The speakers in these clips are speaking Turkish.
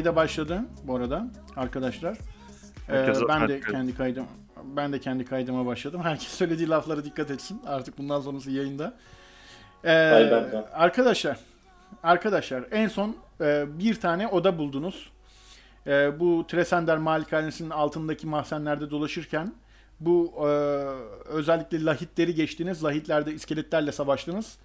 Kayda başladı bu arada arkadaşlar. Ee, ben de kendi kaydım ben de kendi kaydıma başladım. Herkes söylediği laflara dikkat etsin. Artık bundan sonrası yayında. Ee, arkadaşlar arkadaşlar en son e, bir tane oda buldunuz. E, bu Tresender Malikanesinin altındaki mahzenlerde dolaşırken bu e, özellikle lahitleri geçtiniz. Lahitlerde iskeletlerle savaştınız.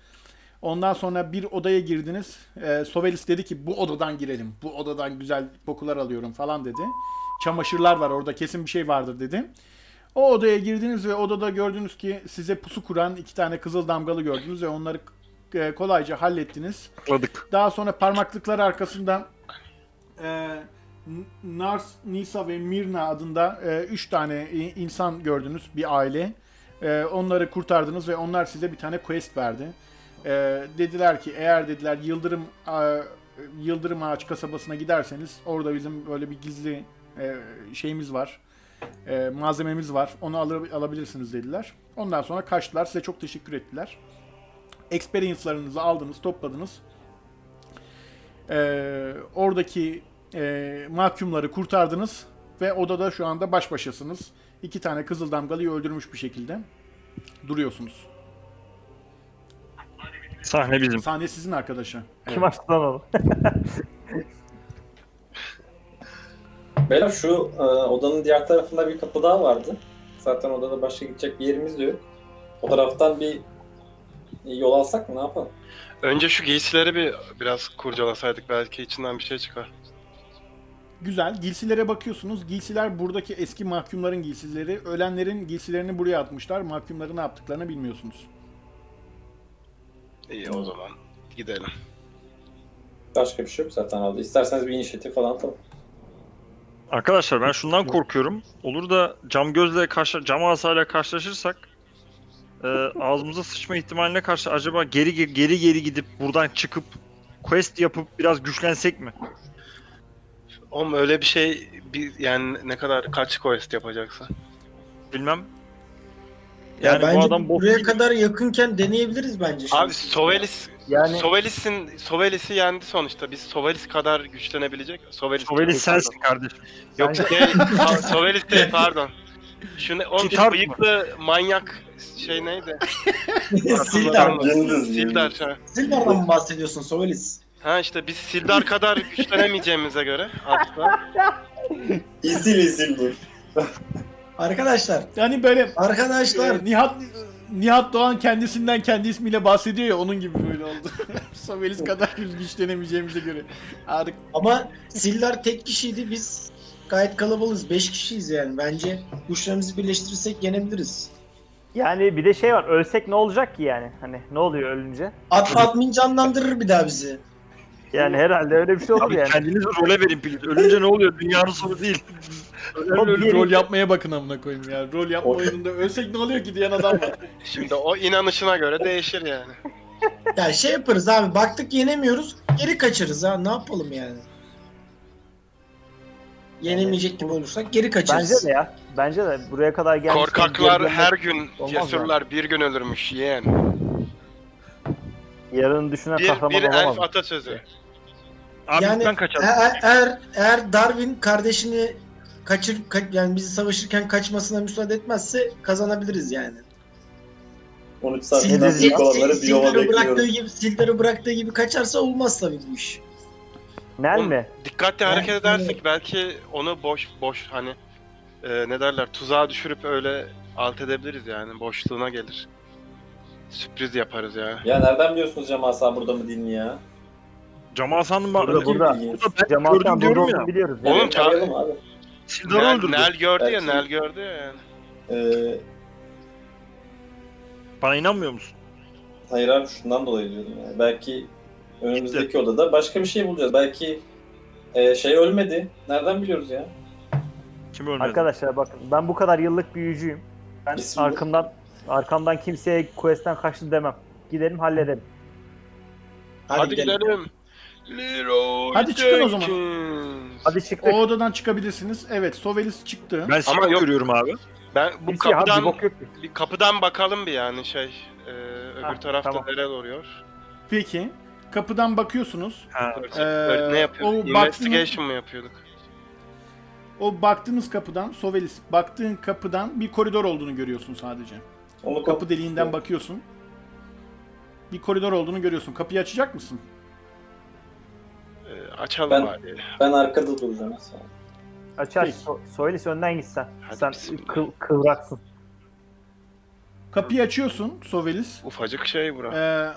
Ondan sonra bir odaya girdiniz. E, Sovelis dedi ki bu odadan girelim. Bu odadan güzel kokular alıyorum falan dedi. Çamaşırlar var orada kesin bir şey vardır dedi. O odaya girdiniz ve odada gördünüz ki size pusu kuran iki tane kızıl damgalı gördünüz ve onları e, kolayca hallettiniz. Tıkladık. Daha sonra parmaklıklar arkasında e, Nars, Nisa ve Mirna adında e, üç tane insan gördünüz, bir aile. E, onları kurtardınız ve onlar size bir tane quest verdi. E, dediler ki eğer dediler Yıldırım a- Yıldırım Ağaç kasabasına giderseniz orada bizim böyle bir gizli e, şeyimiz var. E, malzememiz var. Onu alır, alabilirsiniz dediler. Ondan sonra kaçtılar. Size çok teşekkür ettiler. Experience'larınızı aldınız, topladınız. Ee, oradaki e, mahkumları kurtardınız ve odada şu anda baş başasınız. İki tane kızıl damgalıyı öldürmüş bir şekilde duruyorsunuz. Sahne bizim. Sahne sizin arkadaşa. Kim açtı lan onu? Beyler şu e, odanın diğer tarafında bir kapı daha vardı. Zaten odada başka gidecek bir yerimiz de yok. O taraftan bir yol alsak mı ne yapalım? Önce şu giysileri bir biraz kurcalasaydık belki içinden bir şey çıkar. Güzel. Giysilere bakıyorsunuz. Giysiler buradaki eski mahkumların giysileri. Ölenlerin giysilerini buraya atmışlar. Mahkumları ne yaptıklarını bilmiyorsunuz. İyi o zaman gidelim. Başka bir şey yok zaten aldı. İsterseniz bir inisiyatif falan atalım. Arkadaşlar ben şundan korkuyorum. Olur da cam gözle karşı cam asayla karşılaşırsak e, ağzımıza sıçma ihtimaline karşı acaba geri geri geri, geri gidip buradan çıkıp quest yapıp biraz güçlensek mi? Oğlum öyle bir şey bir, yani ne kadar kaç quest yapacaksın? Bilmem. Ya Yani bence bu adam bok buraya gibi. kadar yakınken deneyebiliriz bence. Abi. Sovelis Yani Sovelis'in Sovelis'i yendi sonuçta. Biz Sovelis kadar güçlenebilecek. Sovelis, Sovelis sensin kardeşim. Yok şey, Sovelis değil pardon. Şu ne, oğlum mı? bıyıklı manyak şey neydi? Sildar. Yıldız. Sildar. Sildar'dan mı bahsediyorsun Sovelis? ha işte biz Sildar kadar güçlenemeyeceğimize göre hatta. İzil izil dur. Arkadaşlar, Yani böyle arkadaşlar e, Nihat Nihat Doğan kendisinden kendi ismiyle bahsediyor ya onun gibi böyle oldu. Sovelis kadar güçlenemeyeceğimize göre. Artık ama Sildar tek kişiydi biz gayet kalabalığız. 5 kişiyiz yani. Bence güçlerimizi birleştirirsek yenebiliriz. yani bir de şey var. Ölsek ne olacak ki yani? Hani ne oluyor ölünce? At admin canlandırır bir daha bizi. Yani herhalde öyle bir şey olur Abi yani. kendinizi role verin please. Ölünce ne oluyor? Dünyanın sonu değil. Ölüm ölüm bir- rol yapmaya bakın amına koyayım ya. Rol yapma oyununda ölsek ne oluyor ki diyen adam var. Şimdi o inanışına göre değişir yani. Ya şey yaparız abi baktık yenemiyoruz geri kaçarız ha ne yapalım yani. Yenemeyecek gibi olursak geri kaçarız. Bence de ya. Bence de buraya kadar gelmiş. Korkaklar her gün, Olmaz cesurlar bir gün ölürmüş yeğen. Yarın düşünen Bir, kahraman bir elf olamaz. atasözü. Yani ben kaçalım. eğer, eğer, eğer Darwin kardeşini kaçır ka- yani bizi savaşırken kaçmasına müsaade etmezse kazanabiliriz yani. 13 Sil- saatten büyük olanları bir yola bekliyorum. gibi Sildar'ı bıraktığı gibi kaçarsa olmaz tabii bu iş. Nel Oğlum, mi? Dikkatli Ben- hareket edersek belki onu boş boş hani e, ne derler tuzağa düşürüp öyle alt edebiliriz yani boşluğuna gelir. Sürpriz yaparız ya. Ya nereden biliyorsunuz Cem Asa burada mı mi ya? Cam asanın var. Burada, burada. Cemaattan gördüm burada diyorum ya. olduğunu biliyoruz. Oğlum, Arayalım abi. Sildar'ı Nel, öldürdü. Nel gördü ya, Nel gördü ya yani. Ee, Bana inanmıyor musun? hayır abi şundan dolayı diyordum yani. Belki önümüzdeki odada başka bir şey bulacağız. Belki e, şey ölmedi. Nereden biliyoruz ya? Kim ölmedi? Arkadaşlar bakın ben bu kadar yıllık büyücüyüm. Ben İsim bu. arkamdan arkamdan kimseye quest'ten kaçtı demem. Gidelim halledelim. Hadi, gidelim. Leroy Hadi çıkın o zaman. Jenkins. Hadi O çıktık. odadan çıkabilirsiniz. Evet Sovelis çıktı. Ben siyah yok. görüyorum abi. Ben bu bir kapıdan bok yok ki. bir kapıdan bakalım bir yani şey. e, öbür Ha, tarafta tamam. neler oluyor? Peki. kapıdan bakıyorsunuz. Ha. Ee, Böyle ne yapıyorduk? o baktığınız- Investigation mı yapıyorduk? O baktığınız kapıdan, Sovelis, baktığın kapıdan bir koridor olduğunu görüyorsun sadece. Onu Kapı deliğinden bak. bakıyorsun. Bir koridor olduğunu görüyorsun. Kapıyı açacak mısın? Ee, açalım Ben- bari. Ben arkada duracağım. Aç aç. So Soylis önden git sen. Hadi sen bismillah. kıv- kıvraksın. Kapıyı açıyorsun Sovelis. Ufacık şey bura. Ee,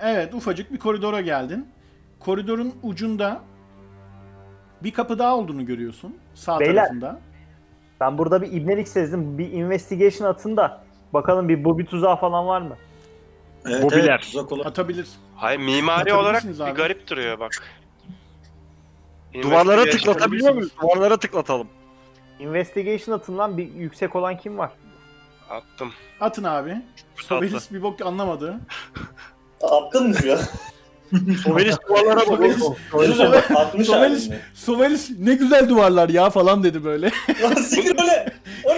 evet ufacık bir koridora geldin. Koridorun ucunda bir kapı daha olduğunu görüyorsun. Sağ Beyler. tarafında. Ben burada bir ibnelik sezdim. Bir investigation atın da bakalım bir bu bir tuzağı falan var mı? Evet, Mobiler. evet, tuzak olur. Atabilir. Hayır mimari olarak Atabilirsiniz bir abi. garip duruyor bak. Duvarlara Investigation- tıklatabiliyor muyuz? Duvarlara tıklatalım. Investigation atın lan bir yüksek olan kim var? Attım. Atın abi. Sovelis bir bok anlamadı. Attın mı ya? Sovelis duvarlara bakıyor. Sovelis, Sovelis. Sovelis ne güzel duvarlar ya falan dedi böyle. Siktir öyle.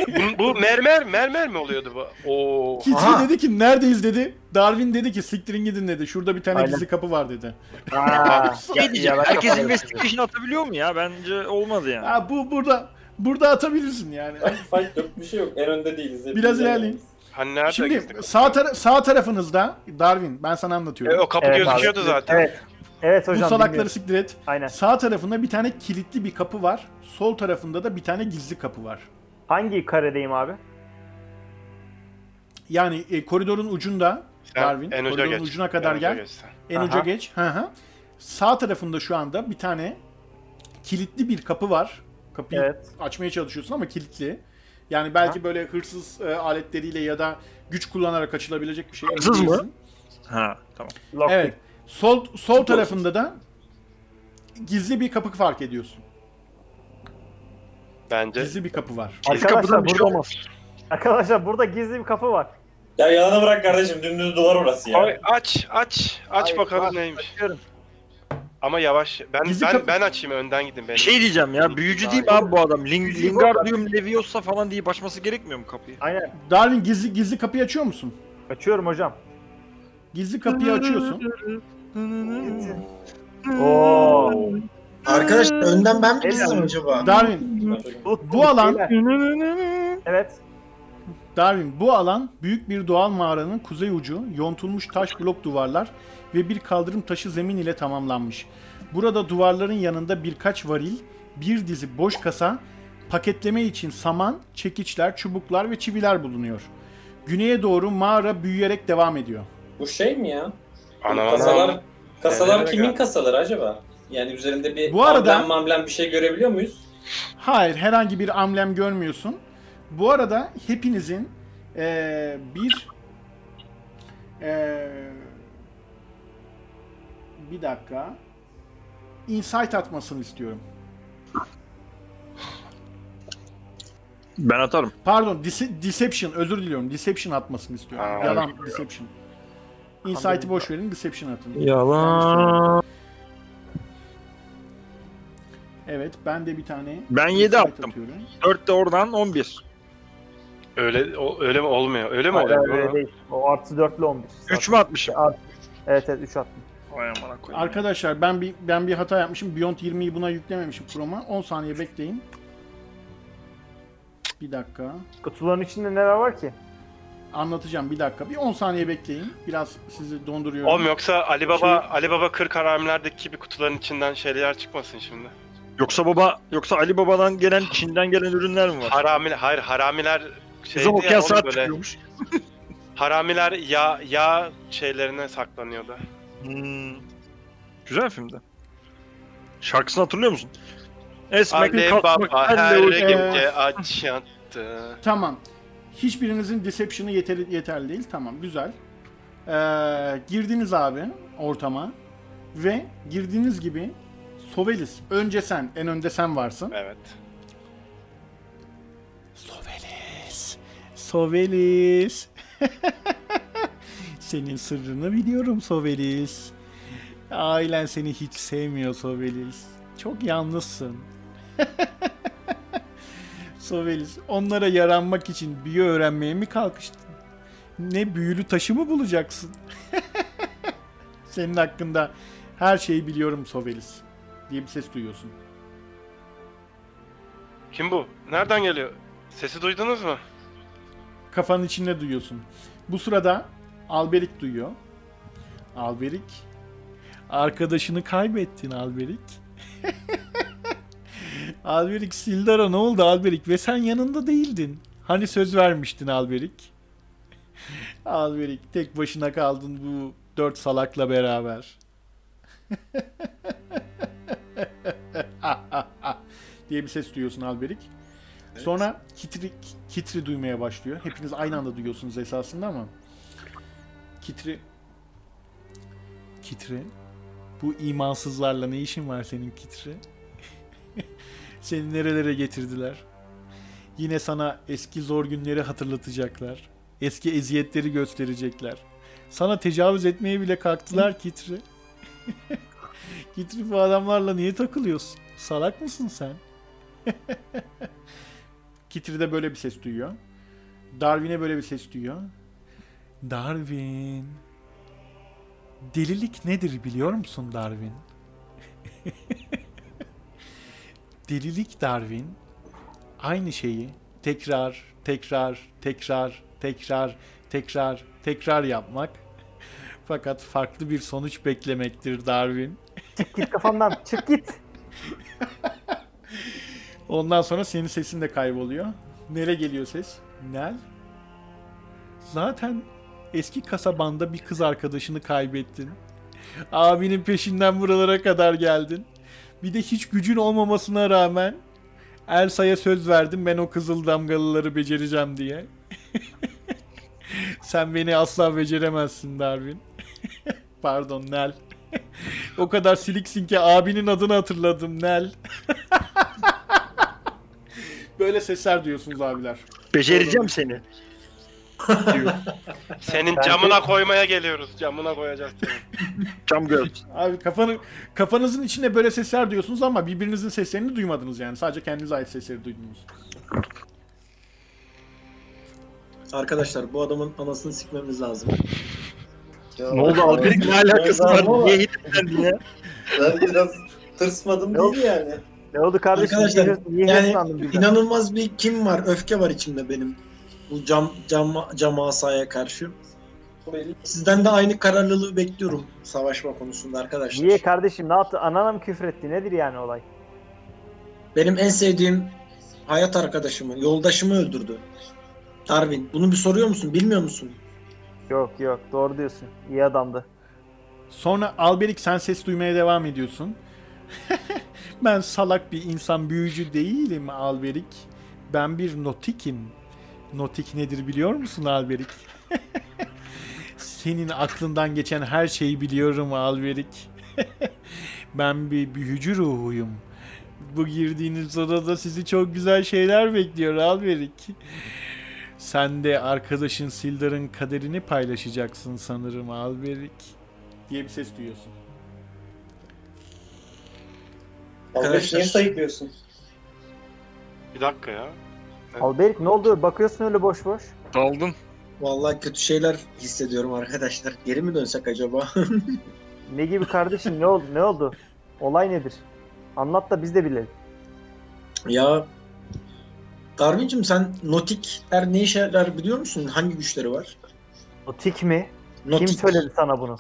Bu, bu mermer mermer mi oluyordu bu? Oo. Kitty Aha. dedi ki neredeyiz dedi. Darwin dedi ki siktirin gidin dedi. Şurada bir tane Aynen. gizli kapı var dedi. Aa, Şey diyeceğim. Herkes investigation atabiliyor mu ya? Bence olmadı yani. Ha bu burada burada atabilirsin yani. Fight yok bir şey yok. En önde değiliz. Biraz ilerleyin. Hani nerede Şimdi gizli sağ tara- sağ tarafınızda Darwin ben sana E, anlatıyorum. o kapı Evet, gözüküyordu abi. zaten. Evet. Evet bu hocam. salakları dinliyorum. siktir et. Aynen. Sağ tarafında bir tane kilitli bir kapı var. Sol tarafında da bir tane gizli kapı var. Hangi karedeyim abi? Yani e, koridorun ucunda Sen Darwin, en uca koridorun geç. ucuna kadar En uca gel. geç sen. En uca geç. Hı hı. Sağ tarafında şu anda bir tane kilitli bir kapı var. Kapıyı Evet. açmaya çalışıyorsun ama kilitli. Yani belki böyle hırsız e, aletleriyle ya da güç kullanarak açılabilecek bir şey. Hırsız mı? değilsin. Ha tamam. Lockpick. Evet. Sol sol tarafında da gizli bir kapı fark ediyorsun. Bence. Gizli bir kapı var. Gizli Arkadaşlar şey burada olmaz. Arkadaşlar burada gizli bir kapı var. Ya yalana bırak kardeşim. Dümdüz duvar orası ya. Ay, aç aç aç Hayır, bakalım bak, neymiş. Açıyorum. Ama yavaş. Ben Gizli ben kapı- ben açayım önden gidin benim. Bir şey diyeceğim ya. Büyücü değil mi abi bu adam? Ling Büyücü Lingardium Leviosa falan diye başması gerekmiyor mu kapıyı? Aynen. Darwin gizli gizli kapıyı açıyor musun? Açıyorum hocam. Gizli kapıyı açıyorsun. Oo. Arkadaşlar önden ben mi gitsem acaba? Darwin, Bu, alan-. Evet. Darwin bu alan büyük bir doğal mağaranın kuzey ucu, yontulmuş taş blok duvarlar ve bir kaldırım taşı zemin ile tamamlanmış. Burada duvarların yanında birkaç varil, bir dizi boş kasa, paketleme için saman, çekiçler, çubuklar ve çiviler bulunuyor. Güneye doğru mağara büyüyerek devam ediyor. Bu şey mi ya? Anam Kasalar, kasalar Evet, kimin kasaları acaba? Yani üzerinde bir Bu arada- amblem mamblem bir şey görebiliyor muyuz? Hayır, herhangi bir amblem görmüyorsun. Bu arada hepinizin eee, bir eee, bir dakika insight atmasını istiyorum. Ben atarım. Pardon, dece- deception, özür diliyorum. Deception atmasını istiyorum. Aa, Yalan, deception. Insight'ı boş verin, deception atın. Yalan. Evet, ben de bir tane Ben yedi insight attım. atıyorum. 4 de oradan 11. Öyle o, öyle mi olmuyor? Öyle mi Hayır, oluyor? öyle değil. O artı 4 ile 11. 3 mü atmışım? Artı. Evet evet 3 attım. Vay amına koyayım. Arkadaşlar ben bir ben bir hata yapmışım. Beyond 20'yi buna yüklememişim Chrome'a. 10 saniye bekleyin. Bir dakika. Kutuların içinde neler var ki? Anlatacağım bir dakika. Bir 10 saniye bekleyin. Biraz sizi donduruyorum. Oğlum yoksa Ali Baba Şey- Ali Baba 40 haramilerdeki gibi kutuların içinden şeyler çıkmasın şimdi. Yoksa baba yoksa Ali Baba'dan gelen Çin'den gelen ürünler mi var? Haramiler hayır haramiler Bizim şeydi ya oğlum saat böyle. çıkıyormuş. Haramiler yağ yağ şeylerine saklanıyordu. Hmm. Güzel filmdi. Şarkısını hatırlıyor musun? Esmek'in Ali kalkmak Baba her o- gece aç yattı. Tamam. Hiçbirinizin deception'ı yeterli, yeterli değil. Tamam güzel. Ee, girdiniz abi ortama. Ve girdiğiniz gibi Sovelis. Önce sen. En önde sen varsın. Evet. Sovelis. Sovelis. Senin sırrını biliyorum Sovelis. Ailen seni hiç sevmiyor Sovelis. Çok yalnızsın. Sovelis, onlara yaranmak için büyü öğrenmeye mi kalkıştın? Ne büyülü taşı mı bulacaksın? Senin hakkında her şeyi biliyorum Sovelis diye bir ses duyuyorsun. Kim bu? Nereden geliyor? Sesi duydunuz mu? Kafanın içinde duyuyorsun. Bu sırada Alberik duyuyor. Alberik. Arkadaşını kaybettin Alberik. Alberik Sildara ne oldu Alberik? Ve sen yanında değildin. Hani söz vermiştin Alberik? Alberik tek başına kaldın bu dört salakla beraber. diye bir ses duyuyorsun Alberik. Sonra kitri, kitri duymaya başlıyor. Hepiniz aynı anda duyuyorsunuz esasında ama. Kitri... Kitri... Bu imansızlarla ne işin var senin Kitri? Seni nerelere getirdiler? Yine sana eski zor günleri hatırlatacaklar. Eski eziyetleri gösterecekler. Sana tecavüz etmeye bile kalktılar Kitri. Kitri bu adamlarla niye takılıyorsun? Salak mısın sen? Kitri de böyle bir ses duyuyor. Darwin'e böyle bir ses duyuyor. Darwin. Delilik nedir biliyor musun Darwin? Delilik Darwin. Aynı şeyi tekrar, tekrar, tekrar, tekrar, tekrar, tekrar yapmak. Fakat farklı bir sonuç beklemektir Darwin. Git kafamdan çık git. Ondan sonra senin sesin de kayboluyor. Nereye geliyor ses? Nel? Zaten eski kasabanda bir kız arkadaşını kaybettin. Abinin peşinden buralara kadar geldin. Bir de hiç gücün olmamasına rağmen Elsa'ya söz verdim ben o kızıl damgalıları becereceğim diye. Sen beni asla beceremezsin Darwin. Pardon Nel. o kadar siliksin ki abinin adını hatırladım Nel. Böyle sesler duyuyorsunuz abiler. Becereceğim seni. Senin camına koymaya geliyoruz. Camına koyacağız seni. Cam göz. Abi kafanı kafanızın içinde böyle sesler duyuyorsunuz ama birbirinizin seslerini duymadınız yani. Sadece kendinize ait sesleri duydunuz. Arkadaşlar bu adamın anasını sikmemiz lazım. Ne oldu Alperik ne alakası var? Niye hitledin diye? Ben biraz tırsmadım değil yani. Ne oldu kardeşim? Arkadaşlar, Niye, yani birden? İnanılmaz bir kim var? Öfke var içimde benim. Bu cam cam cam asaya karşı. Bu belli. Sizden de aynı kararlılığı bekliyorum savaşma konusunda arkadaşlar. Niye kardeşim ne yaptı? Anana mı küfretti? Nedir yani olay? Benim en sevdiğim hayat arkadaşımı, yoldaşımı öldürdü. Darwin. Bunu bir soruyor musun? Bilmiyor musun? Yok yok doğru diyorsun. İyi adamdı. Sonra Alberik sen ses duymaya devam ediyorsun. ben salak bir insan büyücü değilim Alberik. Ben bir notikim. Notik nedir biliyor musun Alberik? Senin aklından geçen her şeyi biliyorum Alberik. ben bir büyücü ruhuyum. Bu girdiğiniz odada sizi çok güzel şeyler bekliyor Alberik. Sen de arkadaşın Sildar'ın kaderini paylaşacaksın sanırım Alberik diye bir ses duyuyorsun. Arkadaş Arkadaşlar- niye sayıklıyorsun? Bir dakika ya. Alberik ne oldu? Bakıyorsun öyle boş boş. Daldın. Vallahi kötü şeyler hissediyorum arkadaşlar. Geri mi dönsek acaba? Ne gibi kardeşim? ne oldu? Ne oldu? Olay nedir? Anlat da biz de bilelim. ya Darwin'cim sen notikler ne işe yarar biliyor musun? Hangi güçleri var? O tik mi? Notik. Kim söyledi sana bunu?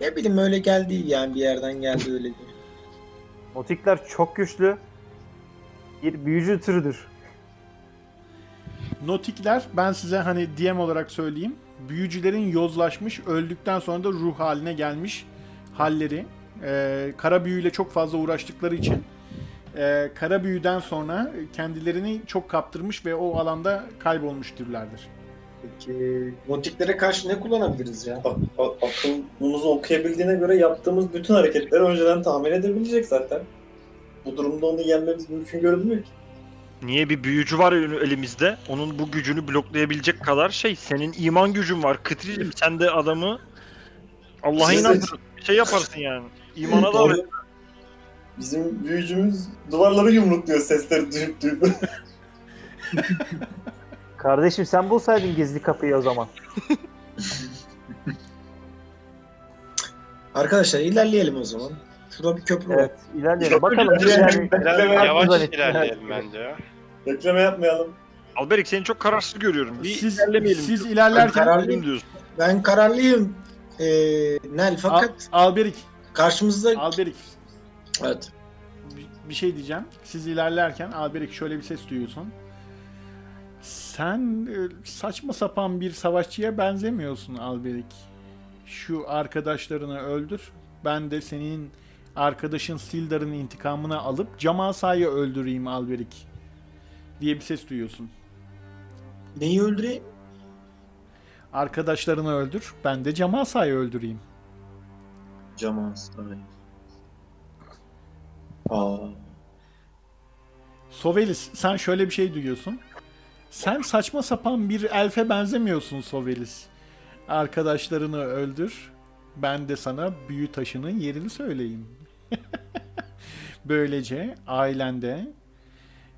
Ne bileyim öyle geldi yani bir yerden geldi öyle diye. Notikler çok güçlü. Bir büyücü türüdür. Notikler ben size hani DM olarak söyleyeyim. Büyücülerin yozlaşmış, öldükten sonra da ruh haline gelmiş halleri. Ee, kara büyüyle çok fazla uğraştıkları için e, kara büyüden sonra kendilerini çok kaptırmış ve o alanda kaybolmuş türlerdir. Peki notiklere karşı ne kullanabiliriz ya? Bak, bak, aklımızı okuyabildiğine göre yaptığımız bütün hareketleri önceden tahmin edebilecek zaten. Bu durumda onu yenmemiz mümkün görünmüyor ki. Niye bir büyücü var elimizde? Onun bu gücünü bloklayabilecek kadar şey. Senin iman gücün var. Kıtricim sen de adamı Allah'a Siz inandırır. Şey yaparsın yani. İmana da Doğru. Bizim büyücümüz duvarları yumrukluyor sesleri duyup duyup. Kardeşim sen bulsaydın gizli kapıyı o zaman. Arkadaşlar ilerleyelim o zaman. Şurada bir köprü var. Evet ilerleyelim. Bakalım. Köprü Yani, yavaş ilerleyelim bence ya. Bekleme yapmayalım. Alberik seni çok kararsız görüyorum. Bir Siz, ilerlemeyelim. siz ilerlerken Karar- ilerleyelim diyorsun. Ben kararlıyım. Ee, Nel Al, fakat Alberik, karşımızda... Alberik Evet. bir- bir şey diyeceğim. Siz ilerlerken Alberik şöyle bir ses duyuyorsun. Sen e, saçma sapan bir savaşçıya benzemiyorsun Alberik. Şu arkadaşlarını öldür. Ben de senin arkadaşın Sildar'ın intikamını alıp Camasa'yı öldüreyim Alberik. Diye bir ses duyuyorsun. Neyi öldüreyim? Arkadaşlarını öldür. Ben de Camasa'yı öldüreyim. Camaz. Aa. Sovelis sen şöyle bir şey duyuyorsun. Sen saçma sapan bir elfe benzemiyorsun Sovelis. Arkadaşlarını öldür. Ben de sana büyü taşının yerini söyleyeyim. Böylece ailende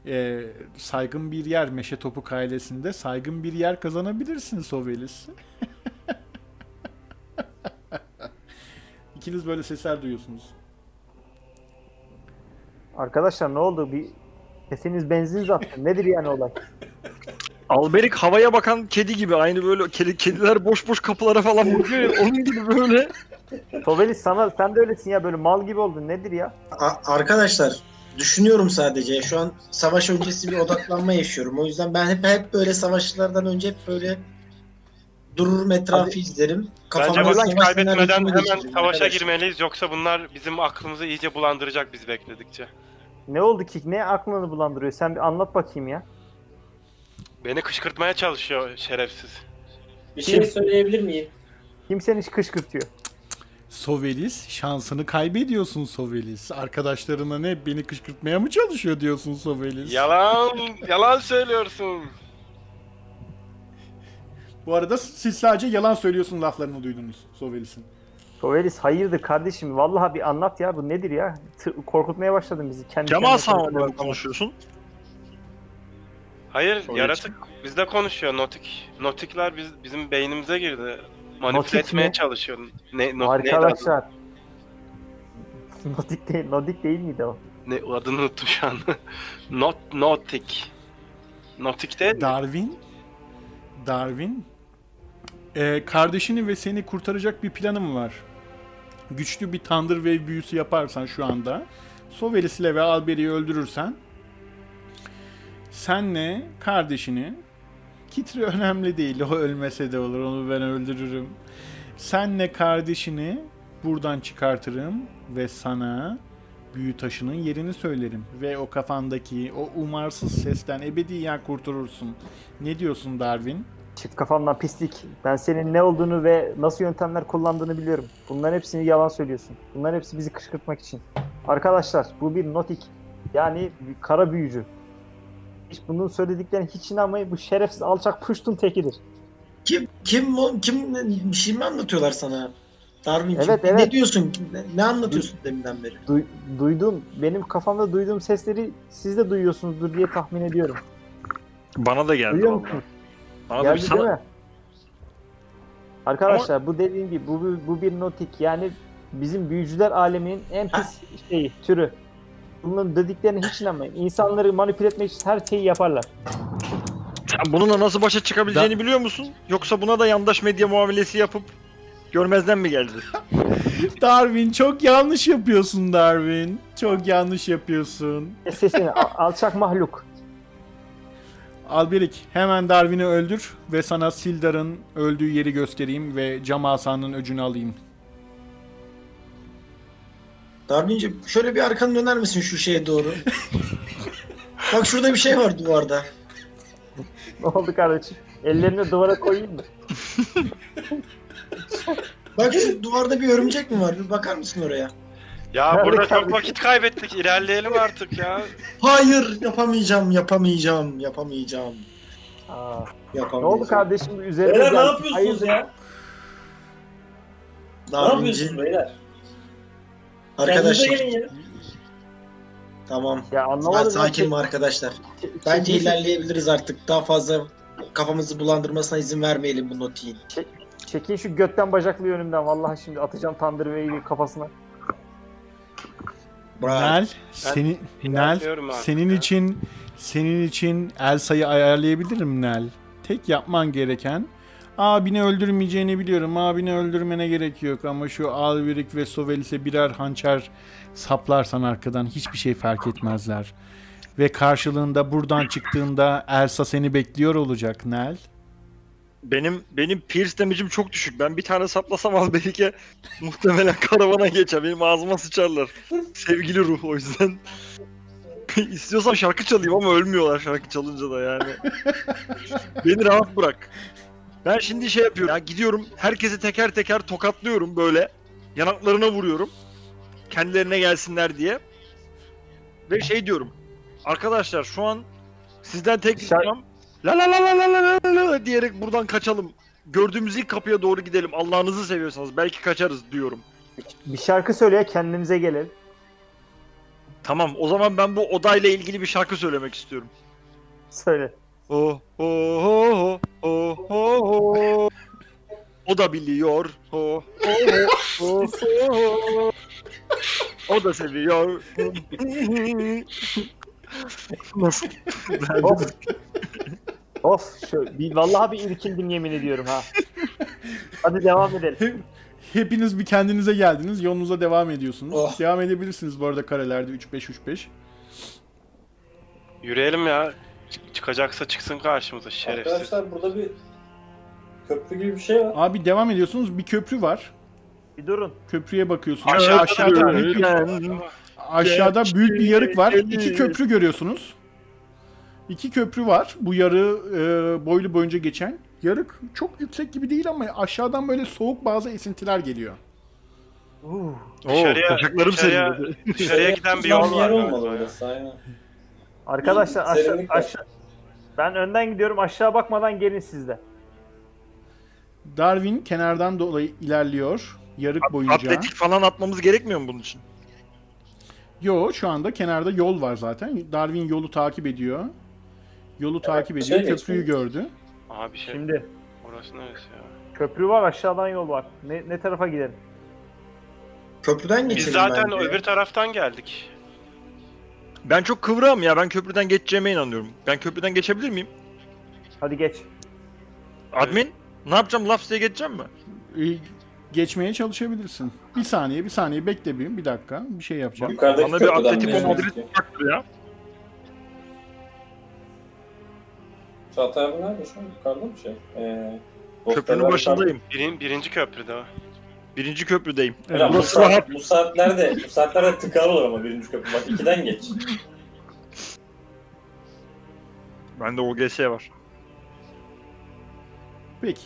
e, saygın bir yer, Meşe Topuk ailesinde saygın bir yer kazanabilirsin Sovelis. İkiniz böyle sesler duyuyorsunuz. arkadaşlar ne oldu? Bir sesiniz benzin zaten. Nedir yani olay? Alberik havaya bakan kedi gibi. Aynı böyle kedi, kediler boş boş kapılara falan bakıyor ya. Onun gibi böyle. Tovelis sana sen de öylesin ya böyle mal gibi oldun. Nedir ya? A- arkadaşlar düşünüyorum sadece. Şu an savaş öncesi bir odaklanma yaşıyorum. O yüzden ben hep hep böyle savaşlardan önce hep böyle dururum etrafı Abi- izlerim. Bence Kafamda vakit kaybetmeden hemen savaşa arkadaşlar. girmeliyiz. Yoksa bunlar bizim aklımızı iyice bulandıracak biz bekledikçe. Ne oldu ki? Ne aklını bulandırıyor? Sen bir anlat bakayım ya. Beni kışkırtmaya çalışıyor şerefsiz. Bir şey söyleyebilir miyim? Kim seni kışkırtıyor? Sovelis şansını kaybediyorsun Sovelis. Arkadaşlarına ne beni kışkırtmaya mı çalışıyor diyorsun Sovelis? Yalan, yalan söylüyorsun. Bu arada siz sadece yalan söylüyorsun laflarını duydunuz Sovelis'in. Tovelis hayırdır kardeşim? Vallahi bir anlat ya. Bu nedir ya? Tı- korkutmaya başladın bizi. Kendi kendine mı konuşuyorsun? Hayır, Söyle yaratık bizde konuşuyor. Notik. Notikler biz, bizim beynimize girdi. Manipüle Notik etmeye mi? çalışıyor. Ne, no, neydi? Arkadaşlar. Nodik değil, Nodik değil miydi o? Ne, adını unuttum şu an. Not, notik. Notik değil mi? Darwin, Darwin, e, kardeşini ve seni kurtaracak bir planım var. Güçlü bir Thunder Wave büyüsü yaparsan şu anda, Sovelis'le ve Alberi'yi öldürürsen, senle kardeşini, Kitri önemli değil, o ölmese de olur, onu ben öldürürüm. Senle kardeşini buradan çıkartırım ve sana büyü taşının yerini söylerim. Ve o kafandaki o umarsız sesten ebediyen kurtulursun. Ne diyorsun Darwin? Çık kafamdan pislik. Ben senin ne olduğunu ve nasıl yöntemler kullandığını biliyorum. Bunların hepsini yalan söylüyorsun. Bunların hepsi bizi kışkırtmak için. Arkadaşlar bu bir notik. Yani bir kara büyücü. Hiç bunun söylediklerine hiç inanmayın. Bu şerefsiz alçak puştun tekidir. Kim kim o- kim bir şey mi anlatıyorlar sana? Darwin Evet, ne evet. diyorsun? Ne, ne anlatıyorsun deminden beri? Du- duydum. Benim kafamda duyduğum sesleri siz de duyuyorsunuzdur diye tahmin ediyorum. Bana da geldi. Duyuyor vallahi. musunuz? Bana da bir Geldi sana... değil mi? Arkadaşlar bu dediğim gibi bu, bu, bu bir notik yani bizim büyücüler aleminin en pis şeyi, türü. Bunların dediklerine hiç inanmayın. İnsanları manipüle etmek için her şeyi yaparlar. Sen bununla nasıl başa çıkabileceğini biliyor musun? Yoksa buna da yandaş medya muamelesi yapıp görmezden mi geldi? Darwin çok yanlış yapıyorsun Darwin. Çok yanlış yapıyorsun. Kes Sesini al- alçak mahluk. Alberik hemen Darwin'i öldür ve sana Sildar'ın öldüğü yeri göstereyim ve cam asanın öcünü alayım. Darwin'ciğim şöyle bir arkanı döner misin şu şeye doğru? Bak şurada bir şey var duvarda. Ne oldu kardeşim? Ellerini duvara koyayım mı? Bak şu duvarda bir örümcek mi var? Bir bakar mısın oraya? Ya Nerede burada çok vakit kaybettik. İlerleyelim artık ya. Hayır yapamayacağım yapamayacağım yapamayacağım. Aa, ne yapamayacağım. oldu kardeşim? Üzerine Beyler ne geldi. yapıyorsunuz Hayırdır? ya? Ne yapıyorsunuz beyler? Arkadaşlar tamam. Ya anlamadım. sakin mi arkadaşlar? Bence ilerleyebiliriz artık. Daha fazla kafamızı bulandırmasına izin vermeyelim bu notiğin. Çekin şu götten bacaklı önümden. Vallahi şimdi atacağım Thunder Wave'i kafasına. Bravo. Nel, seni Nel, senin için senin için Elsa'yı ayarlayabilirim Nel. Tek yapman gereken abini öldürmeyeceğini biliyorum. Abini öldürmene gerek yok ama şu Alvirik ve Sovelis'e birer hançer saplarsan arkadan hiçbir şey fark etmezler. Ve karşılığında buradan çıktığında Elsa seni bekliyor olacak Nel. Benim benim pierce damage'im çok düşük. Ben bir tane saplasam az belki muhtemelen karavana geçer. Benim ağzıma sıçarlar. Sevgili ruh o yüzden. İstiyorsam şarkı çalayım ama ölmüyorlar şarkı çalınca da yani. Beni rahat bırak. Ben şimdi şey yapıyorum ya gidiyorum herkese teker teker tokatlıyorum böyle. Yanaklarına vuruyorum. Kendilerine gelsinler diye. Ve şey diyorum. Arkadaşlar şu an sizden tek Sen... La la la la la la la diyerek buradan kaçalım. Gördüğümüz ilk kapıya doğru gidelim. Allah'ınızı seviyorsanız belki kaçarız diyorum. Bir şarkı söyle kendimize gelelim. Tamam o zaman ben bu odayla ilgili bir şarkı söylemek istiyorum. Söyle. Oh oh oh oh oh oh oh. O da biliyor. Oh oh oh oh oh. O da seviyor. Nasıl? Of. of. Şu, bir, vallahi bir irkildim yemin ediyorum ha. Hadi devam edelim. Hepiniz bir kendinize geldiniz. Yolunuza devam ediyorsunuz. Oh. Devam edebilirsiniz bu arada karelerde 3-5-3-5. Yürüyelim ya. Çık- çıkacaksa çıksın karşımıza şerefsiz. Arkadaşlar burada bir köprü gibi bir şey var. Abi devam ediyorsunuz. Bir köprü var. Bir durun. Köprüye bakıyorsunuz. Aşağıda aşağıda duruyor. büyük bir, aşağıda büyük bir yarık var. İki köprü görüyorsunuz. İki köprü var. Bu yarı e, boylu boyunca geçen. Yarık çok yüksek gibi değil ama aşağıdan böyle soğuk bazı esintiler geliyor. Oo, Dışarıya- dışarıya-. Dışarıya giden bir yol var. yer galiba olmalı ya. burası aynen. Arkadaşlar aşağı, serinlik var. aşağı. Ben önden gidiyorum. Aşağı bakmadan gelin siz de. Darwin kenardan dolayı ilerliyor. Yarık boyunca. Atletik falan atmamız gerekmiyor mu bunun için? Yo şu anda kenarda yol var zaten. Darwin yolu takip ediyor. Yolu takip ediyor. şey Köprüyü geçmiyor. gördü. Abi şey Şimdi orası neresi ya? köprü var aşağıdan yol var. Ne, ne tarafa gidelim? Köprüden Biz geçelim zaten bence. öbür taraftan geldik. Ben çok kıvrağım ya. Ben köprüden geçeceğime inanıyorum. Ben köprüden geçebilir miyim? Hadi geç. Admin? Ne yapacağım? Laps diye geçeceğim mi? Ee, geçmeye çalışabilirsin. Bir saniye, bir saniye bekle bir, bir dakika. Bir şey yapacağım. Yukarıdaki Bana bir köprüden mi istiyor? baktır ya. Çağatay abi nerede şu an? Yukarıda mı şey? Ee, Köprünün başındayım. Birin, birinci köprüde o. Birinci köprüdeyim. Evet. Bu, Burası saat, rahat. bu saatlerde bu saatlerde tıkalı olur ama birinci köprü. Bak ikiden geç. Bende OGS var. Peki.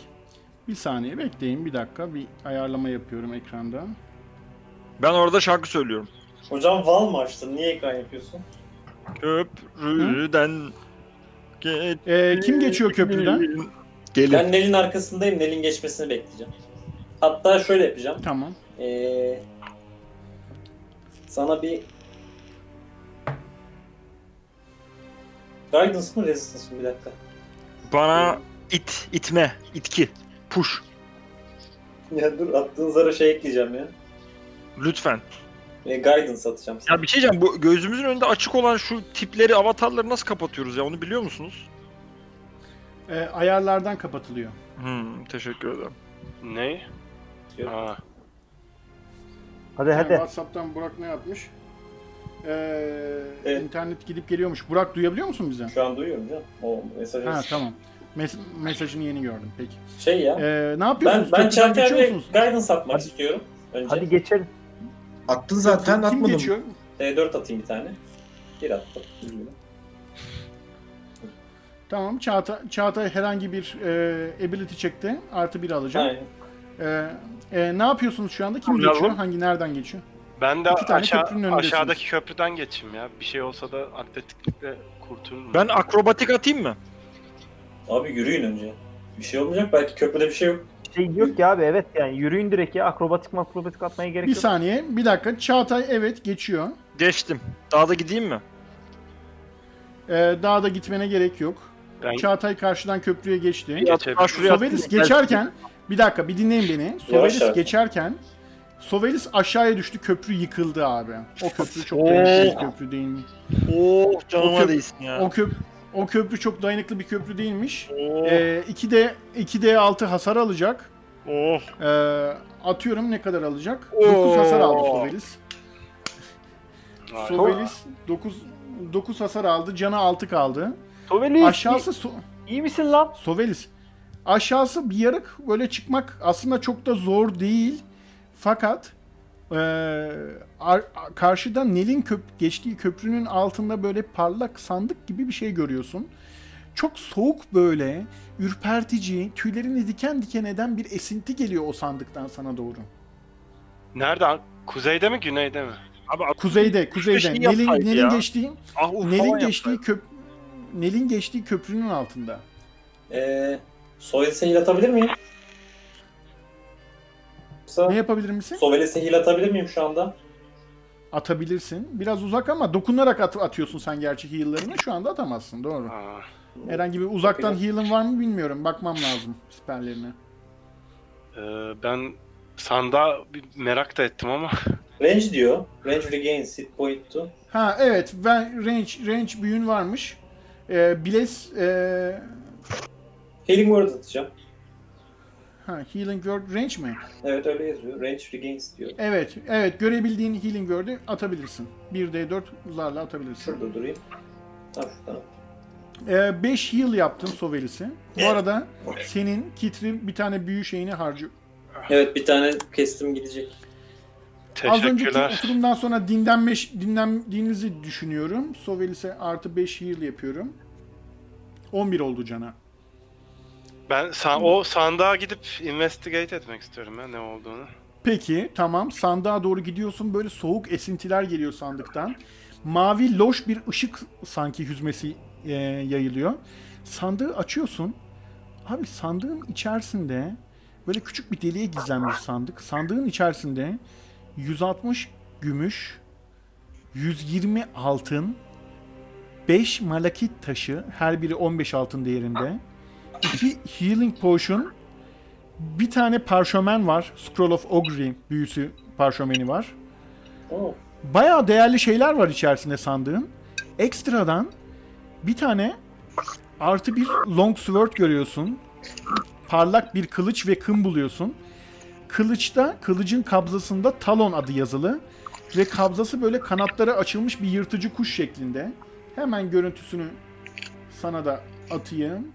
Bir saniye bekleyin, bir dakika. Bir ayarlama yapıyorum ekranda. Ben orada şarkı söylüyorum. Hocam val mı açtın? Niye ekran yapıyorsun? Köprüden geç. Ee, kim geçiyor köprüden? Gelin. Ben Nel'in arkasındayım. Nel'in geçmesini bekleyeceğim. Hatta şöyle yapacağım. Tamam. Ee, sana bir Guidance mı Resistance mı? Bir dakika. Bana it, itme, itki, push. Ya dur attığın zara şey ekleyeceğim ya. Lütfen. Ee, guidance atacağım sana. Ya bir şey diyeceğim. Bu gözümüzün önünde açık olan şu tipleri, avatarları nasıl kapatıyoruz ya? Onu biliyor musunuz? Ee, ayarlardan kapatılıyor. Hmm, teşekkür ederim. Ne? Aa, Hadi Yani hadi. WhatsApp'tan Burak ne yapmış? Ee, Evet. internet gidip geliyormuş. Burak duyabiliyor musun bizi? Şu an duyuyorum canım. O mesajı. Ha tamam. Mes- mesajını yeni gördüm. Peki. Şey ya. Ee, ne ben yapıyorsunuz? ben Köprüden Çağatay geçiyor abiye musunuz? guidance atmak Hadi. istiyorum. Önce Hadi geçelim. Attın zaten Kim atmadım. geçiyor? T4 atayım bir tane. Bir attım. Tamam. Çağatay, Çağatay herhangi bir e, ability çekti. Artı bir alacağım. Aynen. Ee, e, ne yapıyorsunuz şu anda? Kim Anladım. geçiyor? Hangi nereden geçiyor? ben de İki tane aşağı, önündesiniz. aşağıdaki köprüden geçeyim ya. Bir şey olsa da atletiklikle kurtulurum. Ben akrobatik atayım mı? Abi yürüyün önce. Bir şey olmayacak. Belki köprüde bir şey yok. Şey yok ya abi evet yani yürüyün direkt ya akrobatik makrobatik atmaya gerek Bir yok. saniye. Bir dakika. Çağatay evet geçiyor. Geçtim. Daha da gideyim mi? Ee, daha da gitmene gerek yok. Ben Çağatay karşıdan köprüye geçti. geçebilirim. Daha şuraya Soberis geçerken Bir dakika bir dinleyin beni. Sovelis geçerken Sovelis aşağıya düştü köprü yıkıldı abi. O köprü çok dayanıklı bir köprü değil mi? Oh canıma köp- değsin ya. O köp o köprü çok dayanıklı bir köprü değilmiş. Oh, Ee, 2D 2D6 hasar alacak. oh. Ee, atıyorum ne kadar alacak? Oo. 9 hasar aldı Sovelis. Sovelis 9 9 hasar aldı. Canı 6 kaldı. Sovelis Aşağısı so- iyi misin lan? Sovelis. Aşağısı bir yarık böyle çıkmak aslında çok da zor değil. Fakat eee, ar- karşıda Nil'in köp geçtiği köprünün altında böyle parlak sandık gibi bir şey görüyorsun. Çok soğuk böyle, ürpertici, tüylerini diken diken eden bir esinti geliyor o sandıktan sana doğru. Nerede? Kuzeyde mi güneyde mi? Abi Kuzeyde, kuzeyde. şey Nil'in yapsaydı Nil'in ya. geçtiği ah, falan geçtiği köp Nil'in geçtiği köprünün altında. Ee, Sovelis'e heal atabilir miyim? Yoksa Ne yapabilir misin? Sovelis'e heal atabilir miyim şu anda? Atabilirsin. Biraz uzak ama dokunarak at- atıyorsun sen gerçi heal'larını. Şu anda atamazsın. Doğru. Aa, Herhangi bir uzaktan heal'ın var mı bilmiyorum. Bakmam lazım siperlerine. e, ben sandığa bir merak da ettim ama Range diyor. Range regains hit point to. Ha evet. Ben range range büyün varmış. Ee, Blaze ee, Healing word atacağım. ha, healing word range mi? Evet öyle yazıyor. Range regains diyor. Evet. Evet. Görebildiğin healing word'ü atabilirsin. 1d4 zarla atabilirsin. Şurada durayım. Şuradan. Ee, 5 heal yaptın Sovelis'i. Bu arada senin Kitri bir tane büyü şeyini harcıyor. Evet bir tane kestim gidecek. Az önceki oturumdan sonra dinlenme, dinlendiğinizi düşünüyorum. Sovelis'e artı 5 heal yapıyorum. 11 oldu cana. Ben sa- o sandığa gidip investigate etmek istiyorum ya ne olduğunu. Peki tamam sandığa doğru gidiyorsun böyle soğuk esintiler geliyor sandıktan. Mavi loş bir ışık sanki hüzmesi e, yayılıyor. Sandığı açıyorsun. Abi sandığın içerisinde böyle küçük bir deliğe gizlenmiş sandık. Sandığın içerisinde 160 gümüş, 120 altın, 5 malakit taşı, her biri 15 altın değerinde. 2 healing potion, bir tane parşömen var. Scroll of Ogre büyüsü parşömeni var. Oo. Bayağı değerli şeyler var içerisinde sandığın. Ekstradan bir tane artı bir long sword görüyorsun. Parlak bir kılıç ve kın buluyorsun. Kılıçta, kılıcın kabzasında Talon adı yazılı. Ve kabzası böyle kanatları açılmış bir yırtıcı kuş şeklinde. Hemen görüntüsünü sana da atayım.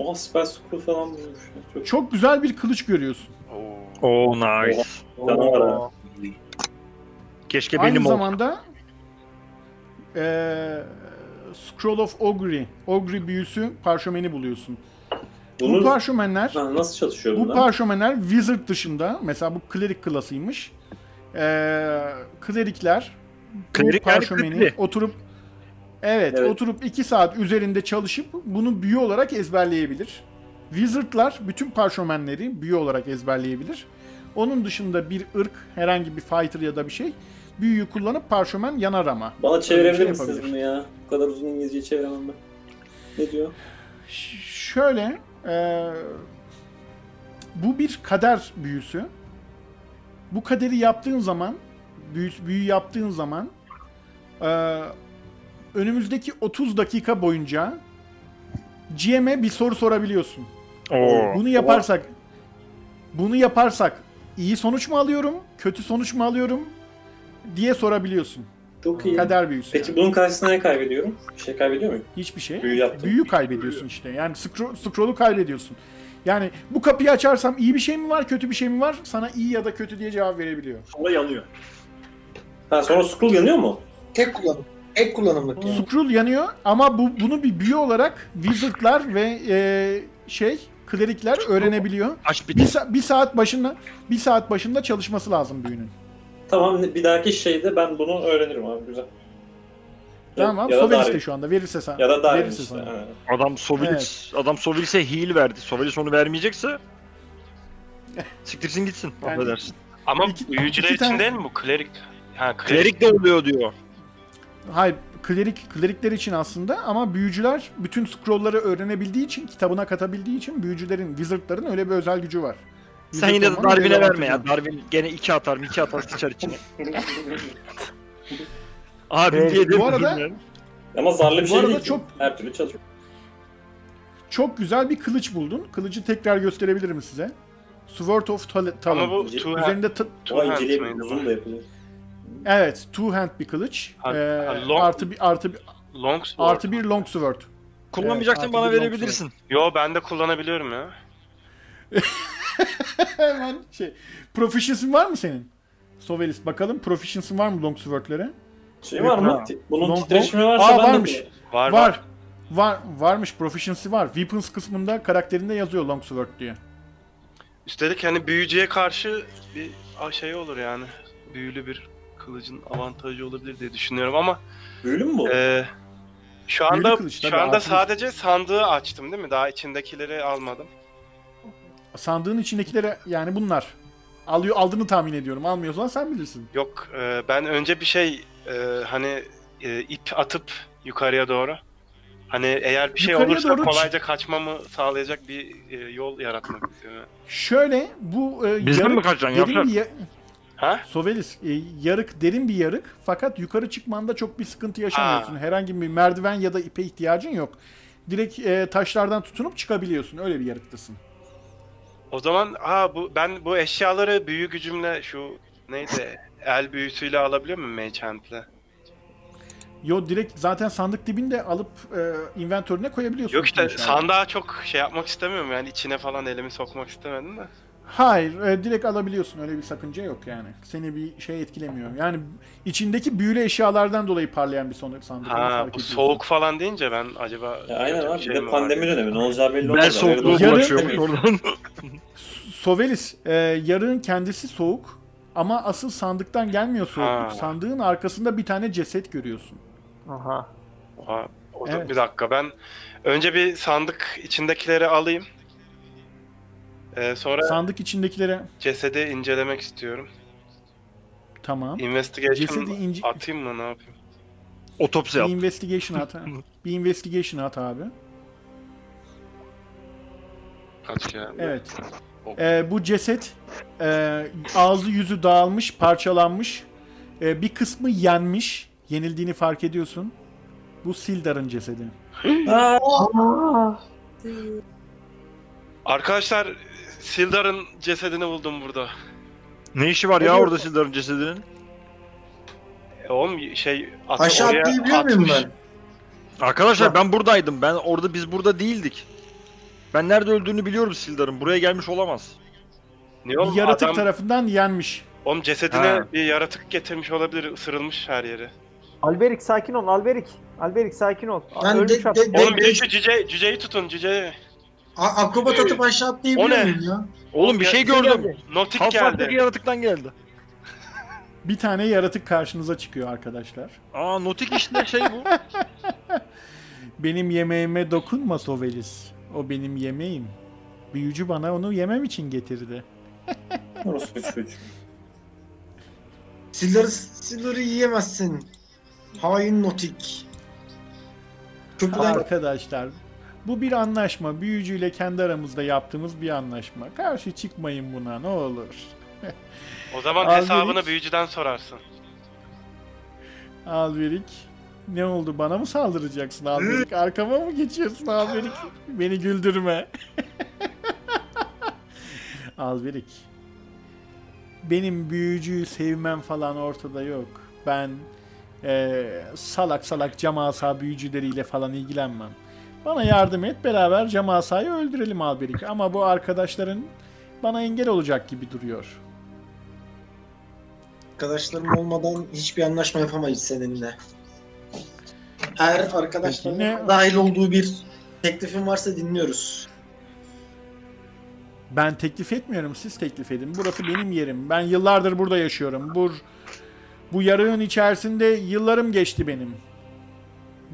Oha spell scroll falan bulmuş. Çok Çok güzel bir kılıç görüyorsun. Oo. Oh nice. ha. Keşke Aynı benim olsa. zamanda eee Scroll of Ogre, Ogre büyüsü parşömeni buluyorsun. Bu Bunu parşömenler, Ha, nasıl çalışıyor bu bunlar? parşömenler Wizard dışında, mesela bu Cleric klasıymış. Eee klerikler bu Klerik parşömeni kötü. oturup evet, Evet. oturup 2 saat üzerinde çalışıp bunu büyü olarak ezberleyebilir. Wizardlar bütün parşömenleri büyü olarak ezberleyebilir. Onun dışında bir ırk, herhangi bir fighter ya da bir şey büyüyü kullanıp parşömen yanar ama. Bana çevirebilir şey misiniz bunu ya? Bu kadar uzun İngilizceyi çeviremem ben. Ne diyor? Ş- Şöyle, e, bu bir kader büyüsü. Bu kaderi yaptığın zaman, büyü, büyü yaptığın zaman, e, önümüzdeki 30 dakika boyunca GM'e bir soru sorabiliyorsun. Oo. Bunu yaparsak, bunu yaparsak iyi sonuç mu alıyorum, kötü sonuç mu alıyorum diye sorabiliyorsun. Çok iyi. Kader büyüsü. Peki yani. bunun karşısında ne kaybediyorum? Bir şey kaybediyor muyum? Hiçbir şey. Büyü yaptım. Büyü kaybediyorsun işte. Yani scroll, scroll'u kaybediyorsun. Yani bu kapıyı açarsam iyi bir şey mi var, kötü bir şey mi var? Sana iyi ya da kötü diye cevap verebiliyor. Sonra yanıyor. Ha sonra scroll yanıyor mu? Tek kullanım. Tek kullanımlık yani. Scroll yanıyor ama bu bunu bir büyü olarak wizardlar ve e, şey klerikler öğrenebiliyor. Aç bir Bir, sa- bir saat başında bir saat başında çalışması lazım büyünün. Tamam bir dahaki şeyde ben bunu öğrenirim abi güzel. Tamam. Ya da Sovelis de şu anda verirse sana. Ya da Darwin verirse işte. sana. ha. Adam Sovilis, adam Sovilis'e heal verdi. Sovilis onu vermeyecekse siktirsin gitsin. Yani- Affedersin. Ama büyücüler için tane- değil mi bu? Klerik. Ha klerik. Klerik de oluyor diyor. Hayır, klerik klerikler için aslında ama büyücüler bütün scrollları öğrenebildiği için, kitabına katabildiği için büyücülerin, wizardların öyle bir özel gücü var. Sen Wizard yine de olmanın Darwin'e verme ya. avantajı var. Darwin gene iki atar, iki atar sıçar içine. Abi Evet, diye de bu arada- üzülme. Ama zarlı bir Bu şey arada değil. çok- Her türlü çalışıyor. Çok güzel bir kılıç buldun. Kılıcı tekrar gösterebilirim size. Sword of Tal- Talon. Ama bu İnce- two hand, Üzerinde t- two Ama hand inceleyebilir. Uzun bu? da yapılıyor. Evet, two hand bir kılıç. Ee, long- artı bir artı bir Long sword. artı bir long sword. Kullanmayacaksın Evet, bana verebilirsin. Yo ben de kullanabiliyorum ya. Hemen şey. Proficiency var mı senin? Sovelis bakalım proficiency var mı long sword'lere? Şey var mı? Bunun Long- titreşimi varsa Aa, ben de varmış. kullanırım. Var var. Var. Var. Varmış proficiency var. Weapons kısmında karakterinde yazıyor long sword diye. Üstelik hani büyücüye karşı bir şey olur yani. Büyülü bir kılıcın avantajı olabilir diye düşünüyorum ama Büyülü mü bu? e, şu Büyülü anda kılıç, şu anda bir- sadece sandığı açtım değil mi? Daha içindekileri almadım. Sandığın içindekilere yani bunlar. Alıyor aldığını tahmin ediyorum. Almıyorsan sen bilirsin. Yok e, ben önce bir şey e, hani e, ip atıp yukarıya doğru. Hani eğer bir şey Yukarıya olursa doğru kolayca kaçmamı sağlayacak bir e, yol yaratmak istiyorum. Şöyle bu e, Bizden yarık mi kaçacaksın derin yavşak? bir ya- Ha? Sovelis e, yarık derin bir yarık fakat yukarı çıkmanda çok bir sıkıntı yaşamıyorsun. Herhangi bir merdiven ya da ipe ihtiyacın yok. Direkt e, taşlardan tutunup çıkabiliyorsun. Öyle bir yarıktasın. O zaman ha bu ben bu eşyaları büyü gücümle şu neydi el büyüsüyle alabiliyor muyum Mage Hand'le? Yo direkt zaten sandık dibinde alıp e, inventörüne koyabiliyorsun. Yok işte sandığa çok şey yapmak istemiyorum yani içine falan elimi sokmak istemedim de. Hayır, e, direkt alabiliyorsun. Öyle bir sakınca yok yani. Seni bir şey etkilemiyor. Yani içindeki büyülü eşyalardan dolayı parlayan bir son- sandık. Ha bu soğuk falan deyince ben acaba Ya aynen abi. bir Bir de pandemi dönemi. Ne olacağı belli olmaz. Ben soğukluğu bulaşıyormuş oradan. Sovelis, e, yarığın kendisi soğuk ama asıl sandıktan gelmiyor soğukluk. Ha. Sandığın arkasında bir tane ceset görüyorsun. Aha. Oha, o da- Evet. Bir dakika ben önce bir sandık içindekileri alayım. Ee, sonra Sandık içindekilere cesedi incelemek istiyorum. tamam. Investigation Cesedi ince atayım mı ne yapayım? Otopsi bir yap. investigation at. ha. bir investigation at abi. Kaç geldi? Evet. E, bu ceset e, ağzı yüzü dağılmış, parçalanmış. E, bir kısmı yenmiş. Yenildiğini fark ediyorsun. Bu Sildar'ın cesedi. Aa, Arkadaşlar Sildar'ın cesedini buldum burada. Ne işi var ya orada Sildar'ın cesedinin? E, oğlum şey atı Aşağı oraya atlayabiliyor muyum atmış. ben? Arkadaşlar ben buradaydım. Ben orada biz burada değildik. Ben nerede öldüğünü biliyorum Sildar'ın. Buraya gelmiş olamaz. Niye oğlum? bir yaratık Adam, tarafından yenmiş. oğlum cesedine Ha. bir yaratık getirmiş olabilir. ısırılmış her yeri. Alberik sakin ol Alberik. Alberik sakin ol. Ben Ölmüş de- at- de- de- Oğlum bir de şu cüce, cüceyi tutun cüceyi. A- akrobat atıp aşağı atlayabiliyor ne? muyum ya? Oğlum bir şey gördüm. Notik Half-Life'daki geldi. yaratıktan geldi. Bir tane yaratık karşınıza çıkıyor arkadaşlar. Aa notik işte şey bu. Benim yemeğime dokunma Sovelis. O benim yemeğim. Büyücü bana onu yemem için getirdi. Orospu çocuğu. Sildar'ı, Sildar'ı yiyemezsin. Hain notik. Köprüden Arkadaşlar bu bir anlaşma. Büyücüyle kendi aramızda yaptığımız bir anlaşma. Karşı çıkmayın buna ne olur. O zaman Alberik. hesabını büyücüden sorarsın. Alberik. Ne oldu bana mı saldıracaksın Alberik? Arkama mı geçiyorsun Alberik? Beni güldürme. Alberik. Benim büyücüyü sevmem falan ortada yok. Ben eee, salak salak cam büyücüleriyle falan ilgilenmem. Bana yardım et beraber cam asayı öldürelim Alberik. Ama bu arkadaşların bana engel olacak gibi duruyor. arkadaşlarım olmadan hiçbir anlaşma yapamayız seninle. Peki ne- dahil olduğu bir teklifin varsa dinliyoruz. Ben teklif etmiyorum, siz teklif edin. Burası benim yerim. Ben yıllardır burada yaşıyorum. Bu bu yarığın içerisinde yıllarım geçti benim.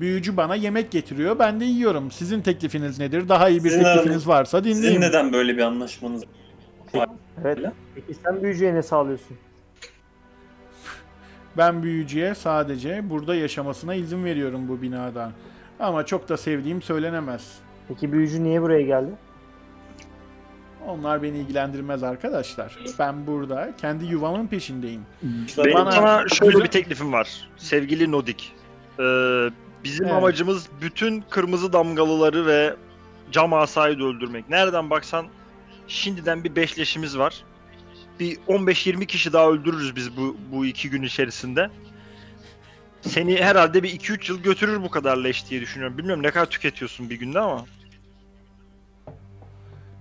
Büyücü bana yemek getiriyor, ben de yiyorum. Sizin teklifiniz nedir? Daha iyi bir Sizin teklifiniz varsa Sizin dinleyin. neden böyle bir anlaşmanız Evet. Peki sen büyücüye ne sağlıyorsun? Ben büyücüye sadece burada yaşamasına izin veriyorum bu binada. Ama çok da sevdiğim söylenemez. Peki büyücü niye buraya geldi? Onlar beni ilgilendirmez arkadaşlar. Ben burada kendi yuvamın peşindeyim. Benim Bana- sana şöyle bir teklifim var. Sevgili Nodik. Ee, bizim Evet. amacımız bütün kırmızı damgalıları ve cam asayı da öldürmek. Nereden baksan şimdiden bir beşleşimiz var. Bir 15-20 kişi daha öldürürüz biz bu, bu iki gün içerisinde. Seni herhalde bir 2-3 yıl götürür bu kadar leş diye düşünüyorum. Bilmiyorum ne kadar tüketiyorsun bir günde ama.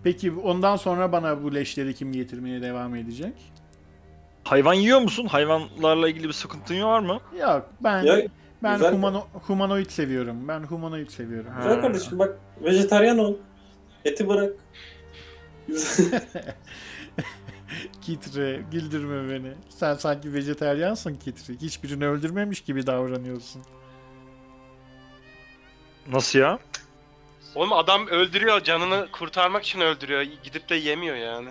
Peki ondan sonra bana bu leşleri kim getirmeye devam edecek? Hayvan yiyor musun? Hayvanlarla ilgili bir sıkıntın var mı? Yok ben Ya ben güzel. humano, humanoid seviyorum. Ben humanoid seviyorum. güzel kardeşim bak vejetaryen ol. Eti bırak. Kitre, güldürme beni. Sen sanki vejeteryansın Kitre. Hiçbirini öldürmemiş gibi davranıyorsun. Nasıl ya? Oğlum adam öldürüyor canını kurtarmak için öldürüyor. Gidip de yemiyor yani.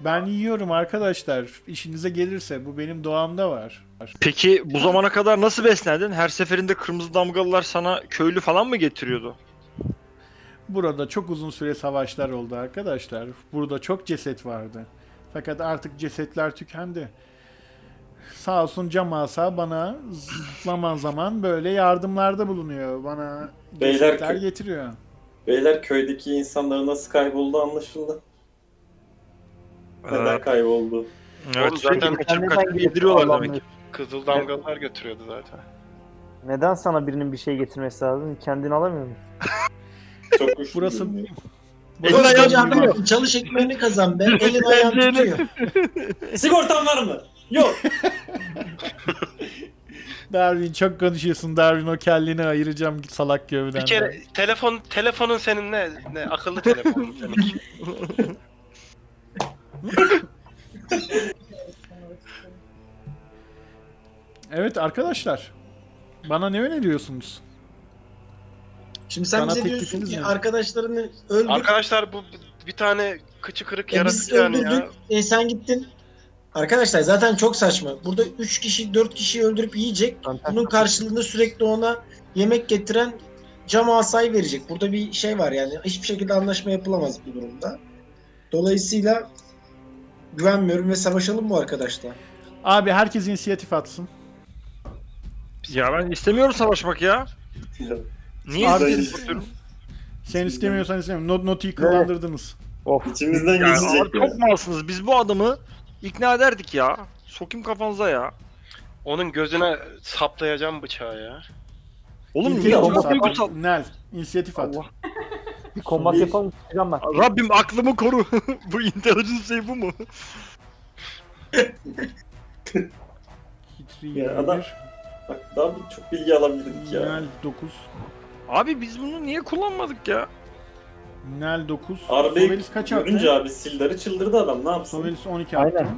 Ben yiyorum arkadaşlar. İşinize gelirse bu benim doğamda var. Peki bu zamana kadar nasıl beslendin? Her seferinde kırmızı damgalılar sana köylü falan mı getiriyordu? Burada çok uzun süre savaşlar oldu arkadaşlar. Burada çok ceset vardı. Fakat artık cesetler tükendi. Sağ olsun Camasa bana zaman zaman böyle yardımlarda bulunuyor. Bana Beyler cesetler kö- getiriyor. Beyler köydeki insanların nasıl kayboldu anlaşıldı. Neden kayboldu? evet, Oğlum zaten kaçıp kaçıp yediriyorlar demek ki. Kızıl damgalar götürüyordu zaten. Neden sana birinin bir şey getirmesi lazım? Kendini alamıyor musun? Çok güçlü. Burası görünüyor. Elin ayağın Hocam tutuyor. çalış ekmeğini kazan be. Elin ayağın tutuyor. Sigortan var mı? Yok. Darwin çok konuşuyorsun Darwin o kelleni ayıracağım salak gövdenden. Bir kere telefon telefonun senin ne? ne akıllı telefonun senin. Evet arkadaşlar. Bana ne öneriyorsunuz? Şimdi sen Bana bize diyorsun teklifiniz ki ne? arkadaşlarını öldür. Arkadaşlar bu bir tane kıçı kırık E biz yaratık yani öldürdük. ya. E sen gittin. Arkadaşlar zaten çok saçma. Burada 3 kişi 4 kişi öldürüp yiyecek. Bunun karşılığında sürekli ona yemek getiren cam asayı verecek. Burada bir şey var yani. Hiçbir şekilde anlaşma yapılamaz bu durumda. Dolayısıyla güvenmiyorum ve savaşalım bu arkadaşlar. Abi herkes inisiyatif atsın. Ya ben istemiyorum savaşmak ya. Niye Abi-? Sen istemiyorsan istemiyorum. Not noti'yi kullandırdınız. Of. İçimizden Ya geçecek. abi çok malsınız. Biz bu adamı ikna ederdik ya. Sokayım kafanıza ya. Onun gözüne saplayacağım bıçağı ya. Oğlum niye İnisiyatif at. kutsal? Nel, inisiyatif at. Allah. Bir kombat Bir- yapalım çıkacağım ben. Rabbim aklımı koru. bu intelligence şey bu mu? Ya adam- 21, Bak daha bir- çok bilgi alabilirdik ya. Nel 9, Abi biz bunu niye kullanmadık ya? Nel 9. Arbe'yi Sovelis kaç attı? görünce abi Sildar'ı çıldırdı adam ne yapsın? Sovelis 12 attı. Aynen.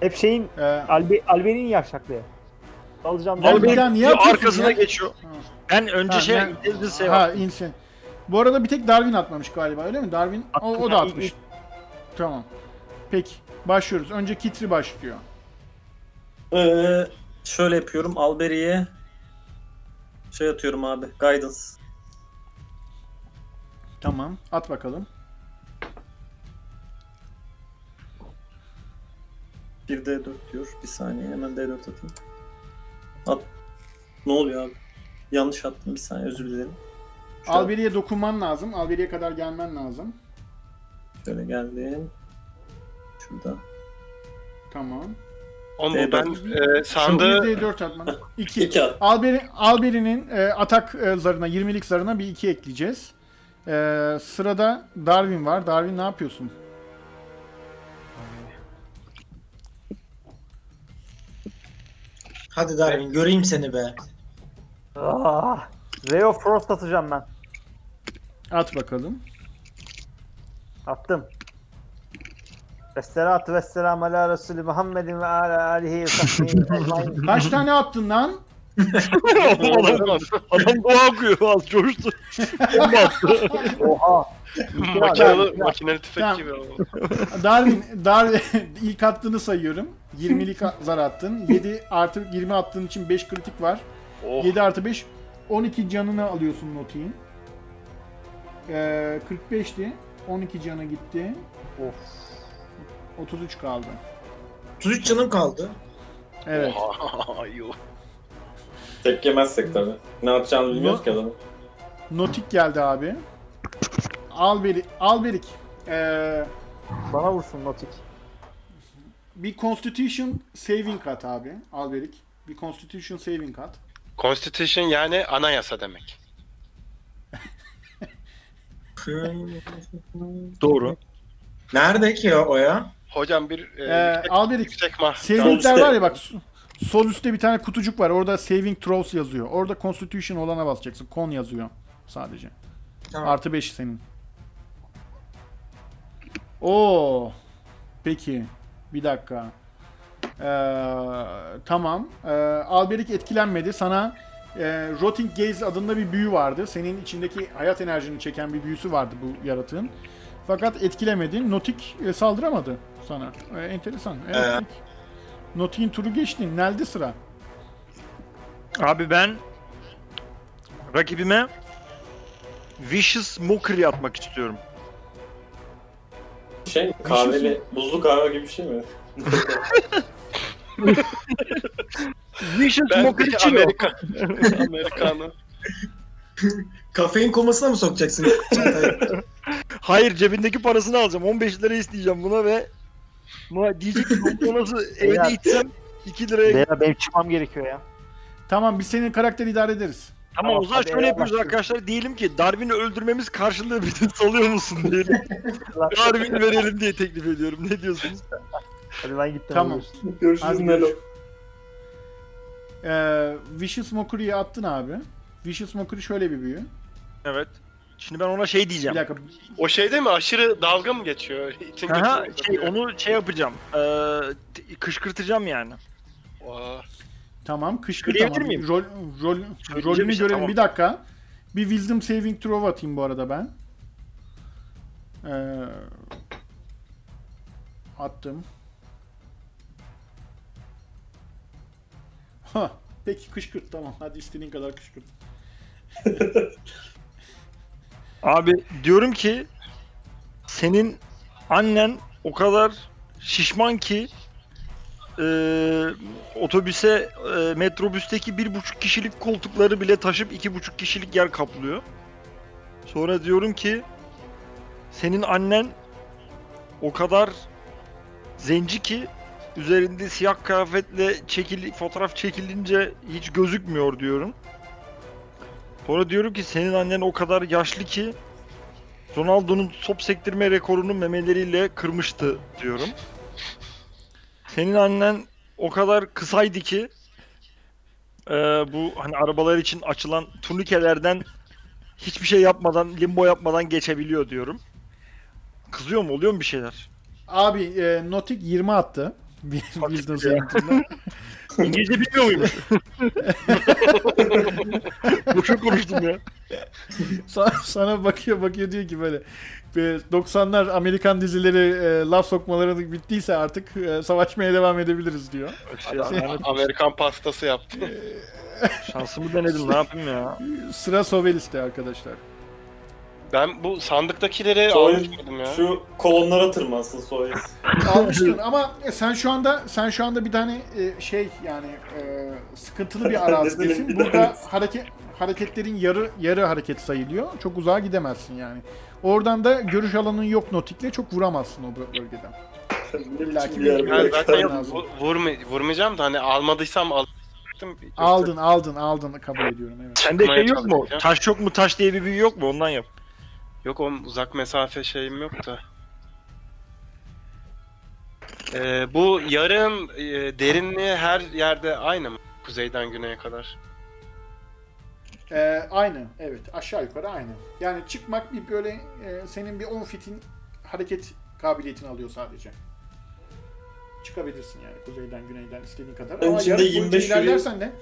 Hep şeyin Ee, Albe, Albe'nin yavşaklığı. Alacağım ben. daha niye atıyorsun arkasına ya? geçiyor. Ha. Ben önce Ha, şey ben- intelligence şey ha, yaptım. insin. Bu arada bir tek Darwin atmamış galiba öyle mi? Darwin o, o da atmış. Tamam. Peki. Başlıyoruz. Önce Kitri başlıyor. Ee, şöyle yapıyorum Alberi'ye şey atıyorum abi guidance. Tamam. At bakalım. 1D4 diyor. Bir saniye hemen D4 atayım. At. Ne oluyor abi? Yanlış attım bir saniye özür dilerim. Şu Alberi'ye dokunman lazım. Alberi'ye kadar gelmen lazım. Şöyle geldim. Şurada. Tamam. Oğlum Evet. ben e, sandığı 1d4 atman. 2. 2 at. Alberi, Alberi'nin e, atak e, zarına, 20'lik zarına bir 2 ekleyeceğiz. E, sırada Darwin var. Darwin ne yapıyorsun? Hadi Darwin göreyim seni be. Ah, Ray of Frost atacağım ben. At bakalım. Attım. Vesselatü vesselam ala Resulü Muhammedin ve ala alihi ve sahbihi. Kaç tane attın lan? adam, adam dua okuyor az coştu. Bomba attı. Oha. makinalı, makineli tüfek Tamam. gibi. Darwin, Darwin ilk attığını sayıyorum. 20'lik a- zar attın. 7 artı 20 attığın için 5 kritik var. Oh. 7 artı 5 12 canını alıyorsun Notik'in. Ee, 45'ti. 12 canı gitti. Of. 33 kaldı. 33 canım kaldı. Evet. Oha, yuh. Tek yemezsek tabii. Ne yapacağını bilmiyoruz No- ki adamın. Notik geldi abi. Alberik. Alberik. Ee, Bana vursun Notik. bir Constitution saving at abi. Alberik. Bir Constitution saving at. Constitution yani anayasa demek. Doğru. Nerede ki o, o ya? Hocam bir e, Ee, yüksek, yüksek mah. Saving'ler üstte. var ya bak su- sol üstte bir tane kutucuk var. Orada saving throws yazıyor. Orada Constitution olana basacaksın. Con yazıyor sadece. Tamam. Artı 5 senin. Oo. Peki. Bir dakika. Ee, tamam. Ee, Alberik etkilenmedi. Sana e, Rotting Gaze adında bir büyü vardı. Senin içindeki hayat enerjini çeken bir büyüsü vardı bu yaratığın. Fakat etkilemedi. Notik e, saldıramadı sana. E, enteresan. Evet. Ee. Notik'in turu geçti. Nel'de sıra. Abi ben rakibime Vicious Mockery atmak istiyorum. Şey mi? Kahveli, buzlu kahve gibi bir şey mi? Vicious Ben Mockery. Amerika. Amerikanı. Kafein komasına mı sokacaksın? Hayır cebindeki parasını alacağım. 15 lira isteyeceğim buna ve buna diyecek ki "Bu nasıl evde içsem 2 liraya Beyler benim çıkmam gerekiyor ya. Tamam biz senin karakteri idare ederiz. Tamam o Tamam, zaman hadi şöyle yapıyoruz eyvallah. arkadaşlar. Diyelim ki Darwin'i öldürmemiz karşılığı bizi salıyor musun diyelim. Darwin verelim diye teklif ediyorum. Ne diyorsunuz? Hadi ben gittim. Tamam. Görüşürüz Melo. görüşürüz. Ee, Vicious Mockery'yi attın abi. Vicious Mockery şöyle bir büyü. Evet. Şimdi ben ona şey Bir diyeceğim. dakika. O şey değil mi? Aşırı dalga mı geçiyor? İtin Aha, şey onu şey yapacağım. Ee, kışkırtacağım yani. Aa, Tamam kışkırt tamam. miyim? Rol, rol, rolünü işte, görelim. tamam. Bir dakika. Bir Wisdom Saving Throw atayım bu arada ben. Ee, attım. Ha, peki kışkırt tamam. Hadi istediğin kadar kışkırt. Abi diyorum ki senin annen o kadar şişman ki e, otobüse e, metrobüsteki bir buçuk kişilik koltukları bile taşıp iki buçuk kişilik yer kaplıyor. Sonra diyorum ki senin annen o kadar zenci ki üzerinde siyah kıyafetle çekil fotoğraf çekilince hiç gözükmüyor diyorum. Sonra diyorum ki senin annen o kadar yaşlı ki Ronaldo'nun top sektirme rekorunu memeleriyle kırmıştı diyorum. Senin annen o kadar kısaydı ki e, bu hani arabalar için açılan turnikelerden hiçbir şey yapmadan, limbo yapmadan geçebiliyor diyorum. Kızıyor mu? Oluyor mu bir şeyler? Abi e, Notik 20 attı. Throw'da. İngilizce bilmiyor muymuş? Boşa konuştum ya. Sana, sana bakıyor bakıyor diyor ki böyle e, 90'lar Amerikan dizileri e, laf sokmaları bittiyse artık e, savaşmaya devam edebiliriz diyor. Şey, yani Amerikan pastası yaptı. şansımı denedim ne yapayım ya. Sıra Sovelis'te arkadaşlar. Ben bu sandıktakileri Soy- almış mıydım ya? Şu kolonlara tırmansın Soyuz. Almıştın ama e, sen şu anda sen şu anda bir tane e, şey yani e, sıkıntılı bir arazidesin. Burada hareket hareketlerin yarı yarı hareket sayılıyor. Çok uzağa gidemezsin yani. Oradan da görüş alanın yok notikle çok vuramazsın o bö- bölgeden. İlla ki bir bırak. zaten vurma, vurmayacağım da hani almadıysam al. Aldın aldın aldın kabul ediyorum evet. Sende şey yok mu? Taş yok mu taş diye bir büyü yok mu? Ondan yap. Yok o uzak mesafe şeyim yok da. Ee, bu yarım e, derinliği her yerde aynı mı? Kuzeyden güneye kadar. Ee, aynı evet aşağı yukarı aynı. Yani çıkmak bir böyle e, senin bir 10 fitin hareket kabiliyetini alıyor sadece. Çıkabilirsin yani kuzeyden güneyden istediğin kadar. Ama içinde yarım boyunca 25 yürüyeyim. ilerlersen de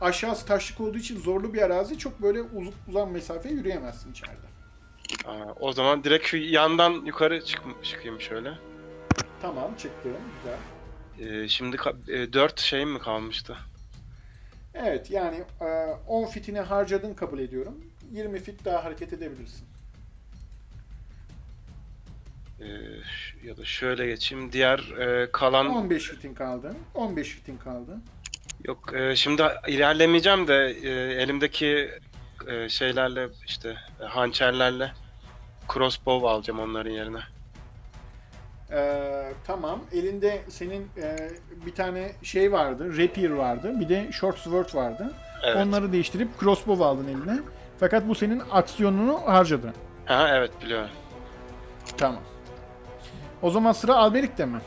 aşağısı taşlık olduğu için zorlu bir arazi çok böyle uz- uzun mesafe yürüyemezsin içeride. Aa, o zaman direkt şu yandan yukarı çık çıkayım şöyle. Tamam çıktım güzel. Ee, şimdi 4 şeyim mi kalmıştı? Evet yani e, 10 fitini harcadın kabul ediyorum. 20 fit daha hareket edebilirsin. Ee, ya da şöyle geçeyim. Diğer e, kalan 15 fitin kaldı. 15 fitin kaldı. yok. e, şimdi ilerlemeyeceğim de e, elimdeki e, şeylerle işte e, hançerlerle crossbow alacağım onların yerine. Ee, tamam. Elinde senin e, bir tane şey vardı. Rapier vardı. Bir de short sword vardı. Evet. Onları değiştirip crossbow aldın eline. Fakat bu senin aksiyonunu harcadı. Ha evet biliyorum. Tamam. O zaman sıra Alberik'te mi?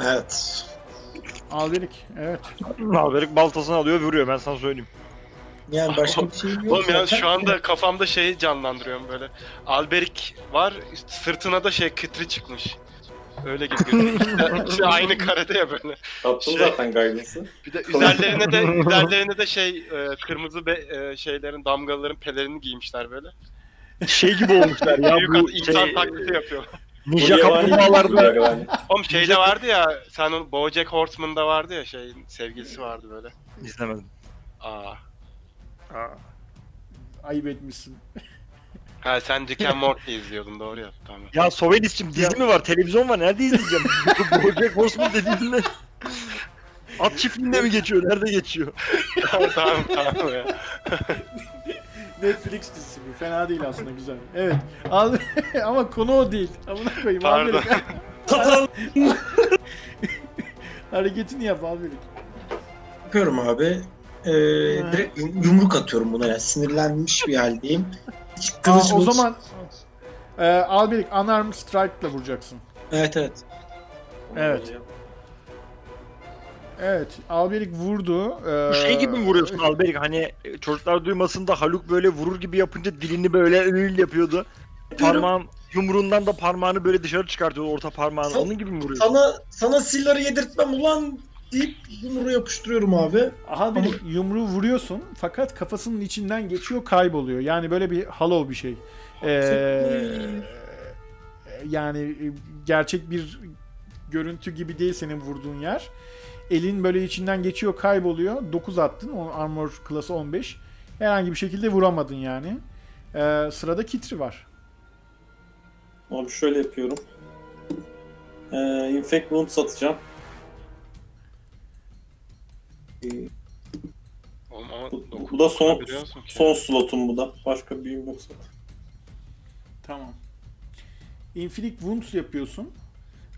Evet. Alberik, evet. Maverick baltasını alıyor vuruyor ben sana söyleyeyim. Yani başka bir şey yok. Oğlum ya zaten. şu anda kafamda şeyi canlandırıyorum böyle. Alberik var, sırtına da şey kıtri çıkmış. Öyle gibi gözüküyor. İşte aynı karede ya böyle. Attım Şey- zaten guidance'ı. Bir de üzerlerine de üzerlerine de şey e, kırmızı be, e, şeylerin damgaların pelerini giymişler böyle. Şey gibi olmuşlar ya Büyük bu insan şey, taklidi yapıyor. ninja kaplumbağalarda yani. Oğlum şeyde vardı ya, sen onu BoJack Horseman'da vardı ya şey sevgilisi vardı böyle. izlemedim. Aa. Aa. Ayıp etmişsin. Ha sen Rick and Morty izliyordun doğru ya. Tamam. Ya Sovelis'cim dizi mi var? Televizyon var. Nerede izleyeceğim? Bojack Horseman dediğinde At çiftliğinde mi geçiyor? Nerede geçiyor? tamam tamam tamam ya. Netflix dizisi bu. Fena değil aslında güzel. Evet. Al ama konu o değil. Amına koyayım Pardon. Hareketini yap Alberik. Yapıyorum abi. Ee, direkt yum- yumruk atıyorum buna ya. Sinirlenmiş bir haldeyim. Hiç Aa, kılıç o zaman e, Alberik unarmed strike'la vuracaksın. Evet evet. Evet. Evet. Alberik vurdu. Ee, Bu şey gibi mi vuruyorsun Alberik? Hani çocuklar duymasın da Haluk böyle vurur gibi yapınca dilini böyle ül yapıyordu. Parmağın yumruğundan da parmağını böyle dışarı çıkartıyordu orta parmağını. Sa- Onun gibi mi vuruyorsun? Sana sana silları yedirtmem ulan deyip yumruğu yapıştırıyorum abi. Alberik yumruğu vuruyorsun fakat kafasının içinden geçiyor kayboluyor. Yani böyle bir hollow bir şey. Ee, yani e, gerçek bir görüntü gibi değil senin vurduğun yer. Elin böyle içinden geçiyor kayboluyor. 9 attın. O armor klası 15. Herhangi bir şekilde vuramadın yani. Ee, sırada Kitri var. Abi şöyle yapıyorum. Ee, infect wound satacağım. Ee, Oğlum ama Bu- bu da son- biliyor musun ki? Son slotum bu da. Başka bir büyüm yoksa. Tamam. Infinite Wounds yapıyorsun.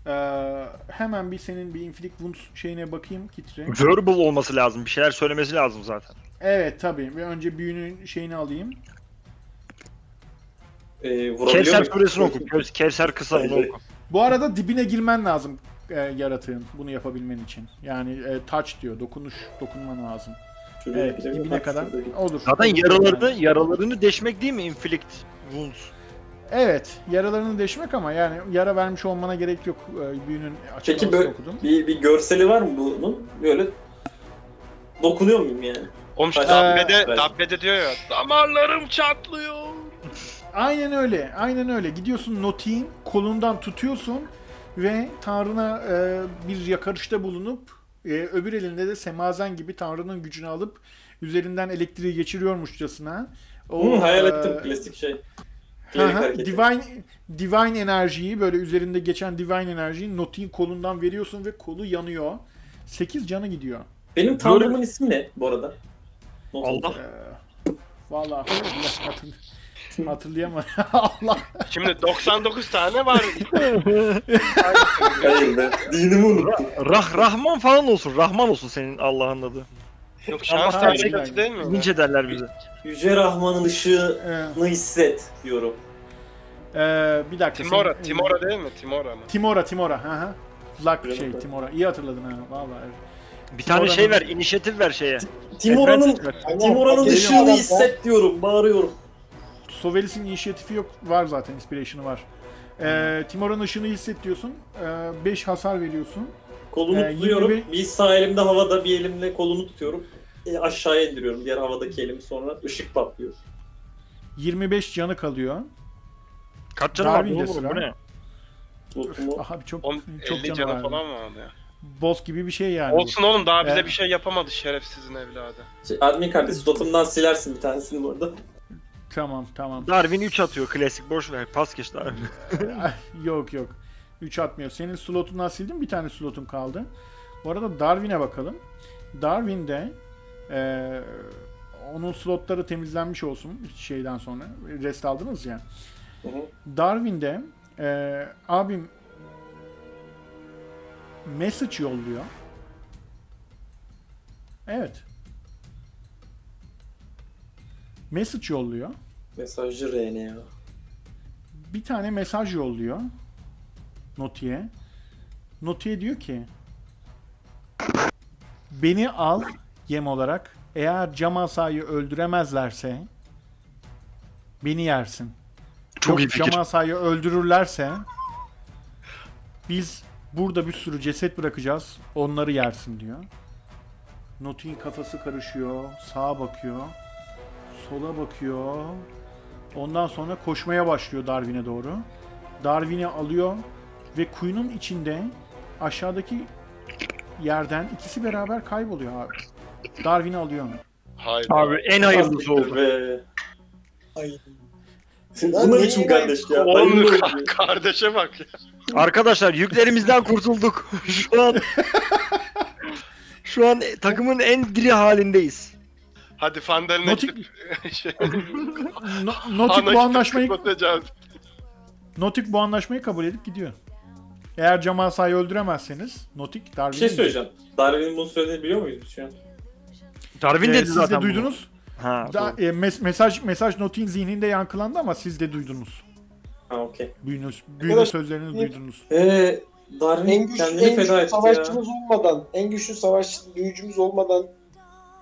Ee, hemen bir senin bir Infinite Wounds şeyine bakayım Kitri. Verbal olması lazım. Bir şeyler söylemesi lazım zaten. Evet tabii. Bir önce büyünün şeyini alayım. Ee, vurabiliyor Kevser muyum? suresini oku. Kev- Kevser kısa onu Öyle. oku. Bu arada dibine girmen lazım e, yaratığın bunu yapabilmen için. Yani e, touch diyor. Dokunuş, dokunman lazım. Şuraya Evet, gidelim. dibine Bak, kadar şurada gidelim. olur. Zaten Olur yaralarını, yani. yaralarını deşmek değil mi? Inflict wounds. Evet, yaralarını deşmek ama yani yara vermiş olmana gerek yok. E, büyünün Peki açıklamasını böyle okudum. bir, bir görseli var mı bunun? Böyle dokunuyor muyum yani? Oğlum Ee, Dabbe'de. Dabbe'de diyor ya damarlarım çatlıyor. Aynen öyle. Aynen öyle. Gidiyorsun Noti'nin kolundan tutuyorsun ve Tanrı'na e, bir yakarışta bulunup e, öbür elinde de semazen gibi Tanrı'nın gücünü alıp üzerinden elektriği geçiriyormuşçasına. Hı, hayal e, ettim klasik şey. Hareketi. divine divine enerjiyi böyle üzerinde geçen divine enerjiyi Noti'nin kolundan veriyorsun ve kolu yanıyor. 8 canı gidiyor. Benim tanrımın ismi ne bu arada? Not Allah. Ee, vallahi hatırl hatırlayamadım. Allah. Şimdi 99 tane var. Hayır be. Dinimi unuttum. Rah Rahman falan olsun. Rahman olsun senin Allah'ın adı. Yok şans Allah tercih değil mi? Linç ederler bizi. Yüce Rahman'ın ışığını hisset diyorum. ee, bir dakika. Timora, senin- Timora değil mi? Timora mı? Timora, Timora. Hı hı. Luck Öyle şey? Timora. İyi hatırladın ha. Vallahi. evet. Bir tane şey ver, inisiyatif ver şeye. Timora'nın. Timora'nın ışığını hisset diyorum. Bağırıyorum. Sovelis'in inisiyatifi yok. Var zaten. Inspiration'ı var. Ee, Timora'nın ışını hisset diyorsun. 5 hasar veriyorsun. Kolunu Ee, tutuyorum. 21 Bir sağ elimde havada, bir elimle kolunu tutuyorum. E, aşağıya indiriyorum diğer havadaki elimi sonra ışık patlıyor. 25 canı kalıyor. Kaç canı var oğlum bu ne? Aha çok Oğlum çok 50 canı canı var. falan vardı ya. boss gibi bir şey yani. bu. Olsun oğlum daha bize Evet. bir şey yapamadı şerefsizin evladı. Şey, admin kardeş slotumdan silersin bir tanesini burada. Tamam tamam. Darwin 3 atıyor klasik boş ver pas geç Darwin. Yok yok. 3 atmıyor. Senin slotundan sildim bir tane slotun kaldı. Bu arada Darwin'e bakalım. Darwin'de eee, onun slotları temizlenmiş olsun şeyden sonra. Rest aldınız ya. Hı hı. Darwin'de eee, abim message yolluyor. Evet. Message yolluyor. Mesajcı RN ya. bir tane mesaj yolluyor Noti'ye. Noti'ye diyor ki beni al yem olarak eğer Camasa'yı öldüremezlerse beni yersin. Çok iyi Yok. Camasa'yı öldürürlerse biz burada bir sürü ceset bırakacağız. Onları yersin diyor. Noti'nin kafası karışıyor. Sağa bakıyor. Sola bakıyor. Ondan sonra koşmaya başlıyor Darwin'e doğru. Darwin'i alıyor ve kuyunun içinde aşağıdaki yerden ikisi beraber kayboluyor abi. Darwin'i alıyor. Hayır. Abi en hayırlısı oldu. Be. Ay. Bu ne biçim kardeş ya? Oğlum ka- olsun. kardeşe bak ya. Arkadaşlar yüklerimizden kurtulduk. Şu an şu an takımın en diri halindeyiz. Hadi Fandel'ine Notik- şey, No- Notik bu anlaşmayı. Notik bu anlaşmayı kabul edip gidiyor. Eğer Camasa'yı öldüremezseniz Notik Bir Darwin'i şey söyleyeceğim. Darwin'in bunu söylediğini biliyor muyuz biz şu an? Darwin Ee, dedi siz zaten de bunu. duydunuz. Ha, Da, doğru. e, mes- mesaj mesaj Notik'in zihninde yankılandı ama siz de duydunuz. Ha okey. Büyünüz, büyüne Arkadaş, sözlerini bir- duydunuz. Eee Darwin En güçlü, kendini en feda güçlü etti ya. savaşçımız olmadan, en güçlü savaş büyücümüz olmadan